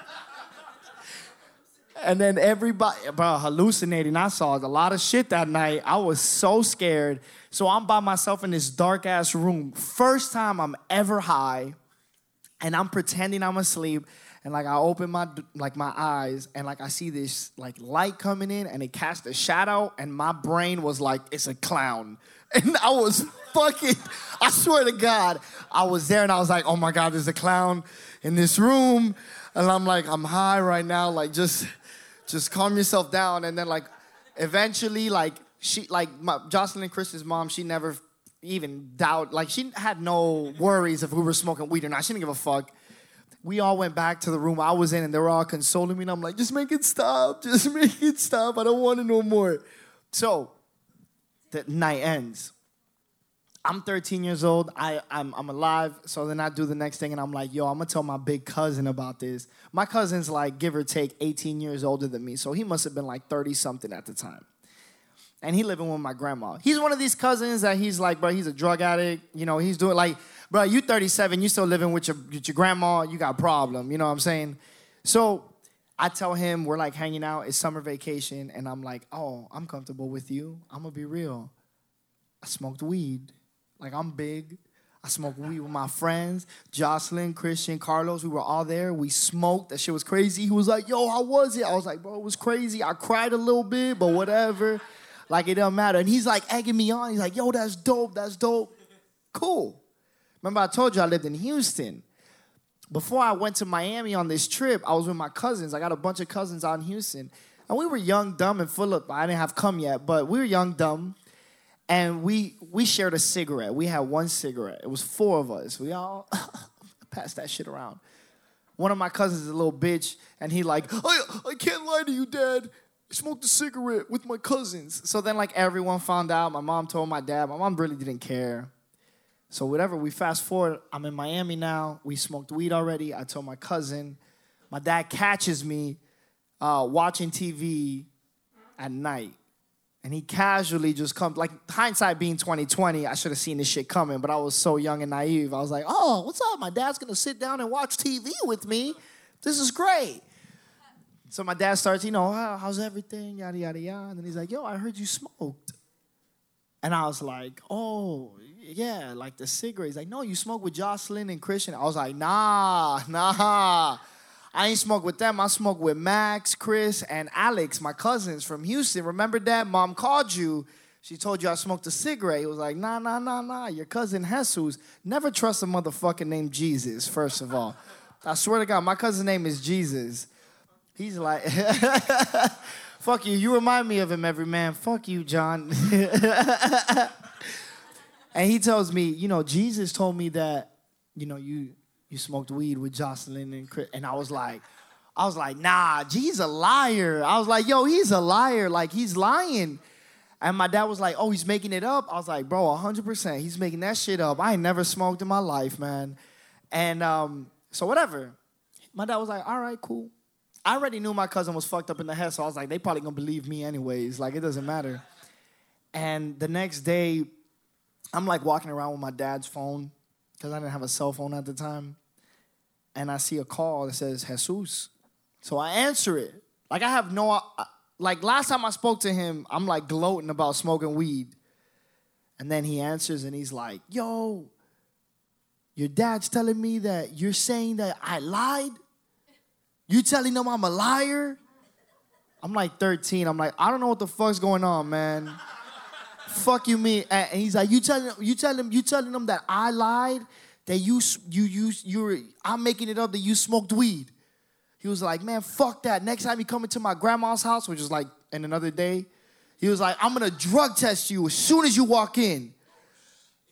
And then everybody, bro, hallucinating. I saw a lot of shit that night. I was so scared. So I'm by myself in this dark ass room. First time I'm ever high, and I'm pretending I'm asleep. And like I open my like my eyes, and like I see this like light coming in, and it casts a shadow, and my brain was like, it's a clown. And I was fucking, I swear to God, I was there and I was like, oh my God, there's a clown in this room. And I'm like, I'm high right now, like just just calm yourself down. And then like eventually, like she like my, Jocelyn and Chris's mom, she never even doubt like she had no worries if we were smoking weed or not. She didn't give a fuck. We all went back to the room I was in, and they were all consoling me. And I'm like, just make it stop, just make it stop. I don't want it no more. So the night ends. I'm 13 years old. I, I'm, I'm alive. So then I do the next thing and I'm like, yo, I'm gonna tell my big cousin about this. My cousin's like, give or take, 18 years older than me. So he must have been like 30 something at the time. And he living with my grandma. He's one of these cousins that he's like, bro, he's a drug addict. You know, he's doing like, bro, you 37, you still living with your, with your grandma, you got a problem. You know what I'm saying? So I tell him we're like hanging out, it's summer vacation, and I'm like, oh, I'm comfortable with you. I'm gonna be real. I smoked weed. Like I'm big. I smoked weed with my friends, Jocelyn, Christian, Carlos. We were all there. We smoked. That shit was crazy. He was like, yo, how was it? I was like, bro, it was crazy. I cried a little bit, but whatever. Like it doesn't matter. And he's like egging me on. He's like, yo, that's dope. That's dope. Cool. Remember, I told you I lived in Houston. Before I went to Miami on this trip, I was with my cousins. I got a bunch of cousins out in Houston. And we were young, dumb, and full of, I didn't have come yet, but we were young, dumb and we we shared a cigarette. We had one cigarette. It was four of us. We all passed that shit around. One of my cousins is a little bitch, and he like, I, I can't lie to you, Dad. Smoked a cigarette with my cousins. So then, like everyone found out. My mom told my dad. My mom really didn't care. So whatever. We fast forward. I'm in Miami now. We smoked weed already. I told my cousin. My dad catches me uh, watching TV at night and he casually just comes like hindsight being 2020 i should have seen this shit coming but i was so young and naive i was like oh what's up my dad's gonna sit down and watch tv with me this is great so my dad starts you know how's everything yada yada yada and he's like yo i heard you smoked and i was like oh yeah like the cigarette he's like no you smoke with jocelyn and christian i was like nah nah I ain't smoke with them. I smoke with Max, Chris, and Alex, my cousins from Houston. Remember that? Mom called you She told you I smoked a cigarette. He was like, nah, nah, nah, nah. Your cousin Jesus. Never trust a motherfucker named Jesus, first of all. I swear to God, my cousin's name is Jesus. He's like, fuck you. You remind me of him every man. Fuck you, John. and he tells me, you know, Jesus told me that, you know, you you smoked weed with Jocelyn and Chris. And I was like, I was like, nah, he's a liar. I was like, yo, he's a liar. Like, he's lying. And my dad was like, oh, he's making it up. I was like, bro, 100%. He's making that shit up. I ain't never smoked in my life, man. And um, so, whatever. My dad was like, all right, cool. I already knew my cousin was fucked up in the head, so I was like, they probably gonna believe me anyways. Like, it doesn't matter. And the next day, I'm like walking around with my dad's phone because I didn't have a cell phone at the time. And I see a call that says Jesus. So I answer it. Like I have no, uh, like last time I spoke to him, I'm like gloating about smoking weed. And then he answers and he's like, yo, your dad's telling me that you're saying that I lied? You telling them I'm a liar? I'm like 13. I'm like, I don't know what the fuck's going on, man. Fuck you, me. And he's like, you telling you telling him you telling them that I lied, that you you you you're I'm making it up that you smoked weed. He was like, man, fuck that. Next time you come into my grandma's house, which is like in another day, he was like, I'm gonna drug test you as soon as you walk in.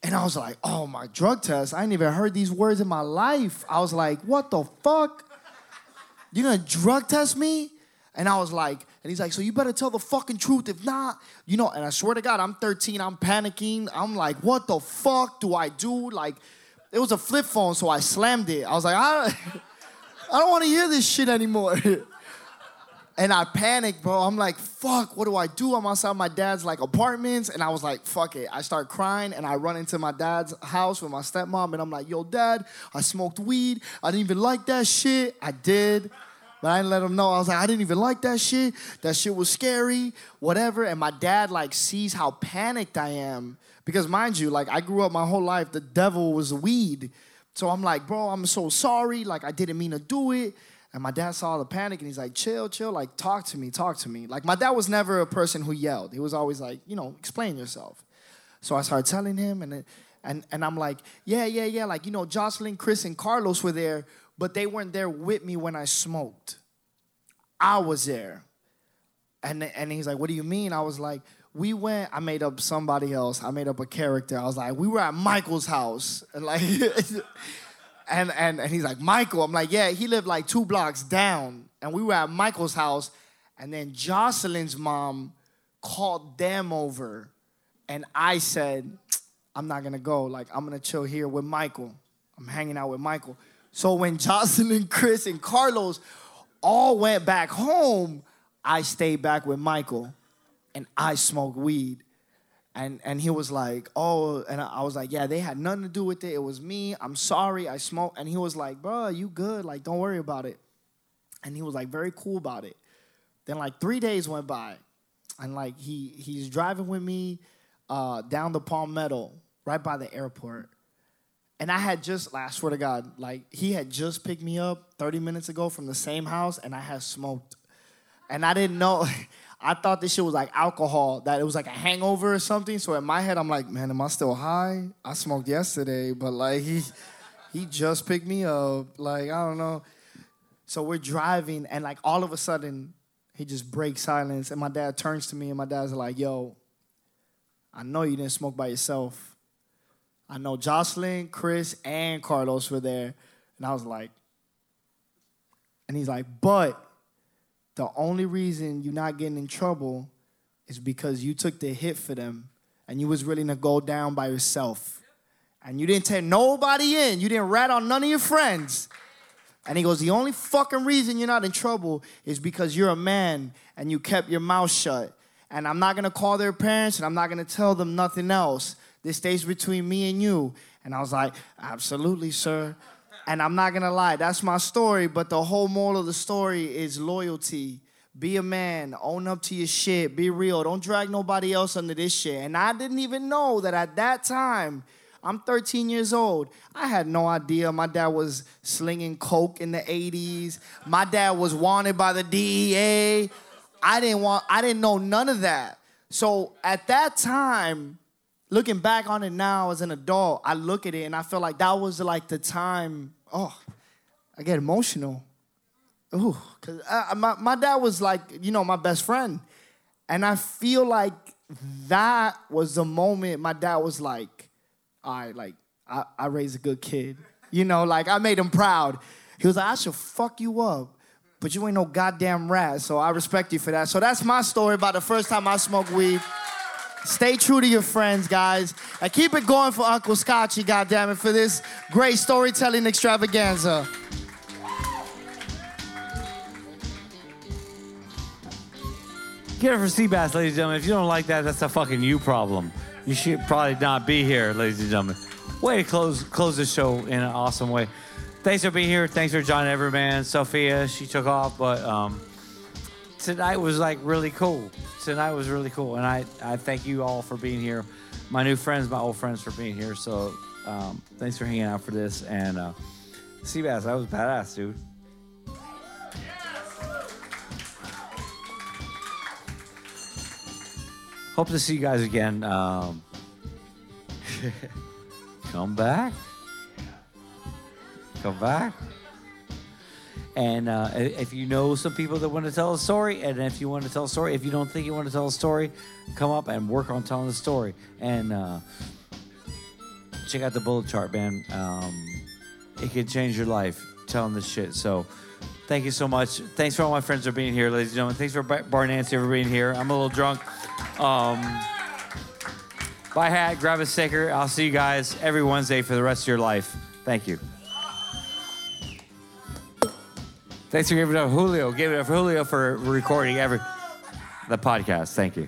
And I was like, oh, my drug test? I ain't even heard these words in my life. I was like, what the fuck? You gonna drug test me? And I was like, and he's like, so you better tell the fucking truth. If not, you know, and I swear to God, I'm 13, I'm panicking. I'm like, what the fuck do I do? Like, it was a flip phone, so I slammed it. I was like, I don't, I don't want to hear this shit anymore. and I panicked, bro. I'm like, fuck, what do I do? I'm outside my dad's like apartments, and I was like, fuck it. I start crying, and I run into my dad's house with my stepmom, and I'm like, yo, dad, I smoked weed. I didn't even like that shit. I did. But I didn't let him know. I was like, I didn't even like that shit. That shit was scary, whatever. And my dad like sees how panicked I am. Because mind you, like I grew up my whole life, the devil was weed. So I'm like, bro, I'm so sorry. Like I didn't mean to do it. And my dad saw the panic and he's like, chill, chill, like talk to me, talk to me. Like my dad was never a person who yelled. He was always like, you know, explain yourself. So I started telling him and and and I'm like, yeah, yeah, yeah. Like, you know, Jocelyn, Chris, and Carlos were there, but they weren't there with me when I smoked. I was there. And, and he's like, What do you mean? I was like, We went, I made up somebody else. I made up a character. I was like, We were at Michael's house. And like, and, and, and he's like, Michael. I'm like, Yeah, he lived like two blocks down. And we were at Michael's house. And then Jocelyn's mom called them over. And I said, I'm not gonna go. Like, I'm gonna chill here with Michael. I'm hanging out with Michael. So when Jocelyn, Chris, and Carlos all went back home, I stayed back with Michael and I smoked weed. And, and he was like, oh, and I was like, yeah, they had nothing to do with it. It was me. I'm sorry. I smoked. And he was like, bro, you good. Like, don't worry about it. And he was like very cool about it. Then like three days went by. And like he he's driving with me uh, down the Palmetto, right by the airport. And I had just, I swear to God, like he had just picked me up 30 minutes ago from the same house and I had smoked. And I didn't know, I thought this shit was like alcohol, that it was like a hangover or something. So in my head, I'm like, man, am I still high? I smoked yesterday, but like he, he just picked me up. Like, I don't know. So we're driving and like all of a sudden, he just breaks silence and my dad turns to me and my dad's like, yo, I know you didn't smoke by yourself I know Jocelyn, Chris, and Carlos were there. And I was like, and he's like, but the only reason you're not getting in trouble is because you took the hit for them and you was willing to go down by yourself. And you didn't take nobody in. You didn't rat on none of your friends. And he goes, The only fucking reason you're not in trouble is because you're a man and you kept your mouth shut. And I'm not gonna call their parents and I'm not gonna tell them nothing else. This stays between me and you. And I was like, Absolutely, sir. And I'm not gonna lie, that's my story, but the whole moral of the story is loyalty. Be a man, own up to your shit, be real. Don't drag nobody else under this shit. And I didn't even know that at that time, I'm 13 years old. I had no idea my dad was slinging coke in the 80s. My dad was wanted by the DEA. I didn't want I didn't know none of that. So at that time, looking back on it now as an adult, I look at it and I feel like that was like the time. Oh, I get emotional. Ooh, cause my my dad was like you know my best friend, and I feel like that was the moment my dad was like, all right, like I, I raised a good kid. You know, like I made him proud. He was like, I should fuck you up, but you ain't no goddamn rat. So I respect you for that. So that's my story about the first time I smoked weed. Stay true to your friends, guys. And keep it going for Uncle Scotchy, goddammit, for this great storytelling extravaganza. Get it for Seabass, ladies and gentlemen. If you don't like that, that's a fucking you problem. You should probably not be here, ladies and gentlemen. Way to close close the show in an awesome way. Thanks for being here. Thanks for John Everman, Sophia. She took off, but um, tonight was like really cool. Tonight was really cool, and I I thank you all for being here. My new friends, my old friends for being here. So um, thanks for hanging out for this. And uh, Seabass, that was badass, dude. Hope to see you guys again. Um, come back. Come back. And uh, if you know some people that want to tell a story, and if you want to tell a story, if you don't think you want to tell a story, come up and work on telling the story. And uh, check out the bullet chart, man. Um, it can change your life telling this shit. So thank you so much. Thanks for all my friends for being here, ladies and gentlemen. Thanks for Bar Nancy for being here. I'm a little drunk. Um, buy hat, grab a sticker. I'll see you guys every Wednesday for the rest of your life. Thank you. Thanks for giving it up, Julio. Give it up Julio for recording every the podcast. Thank you.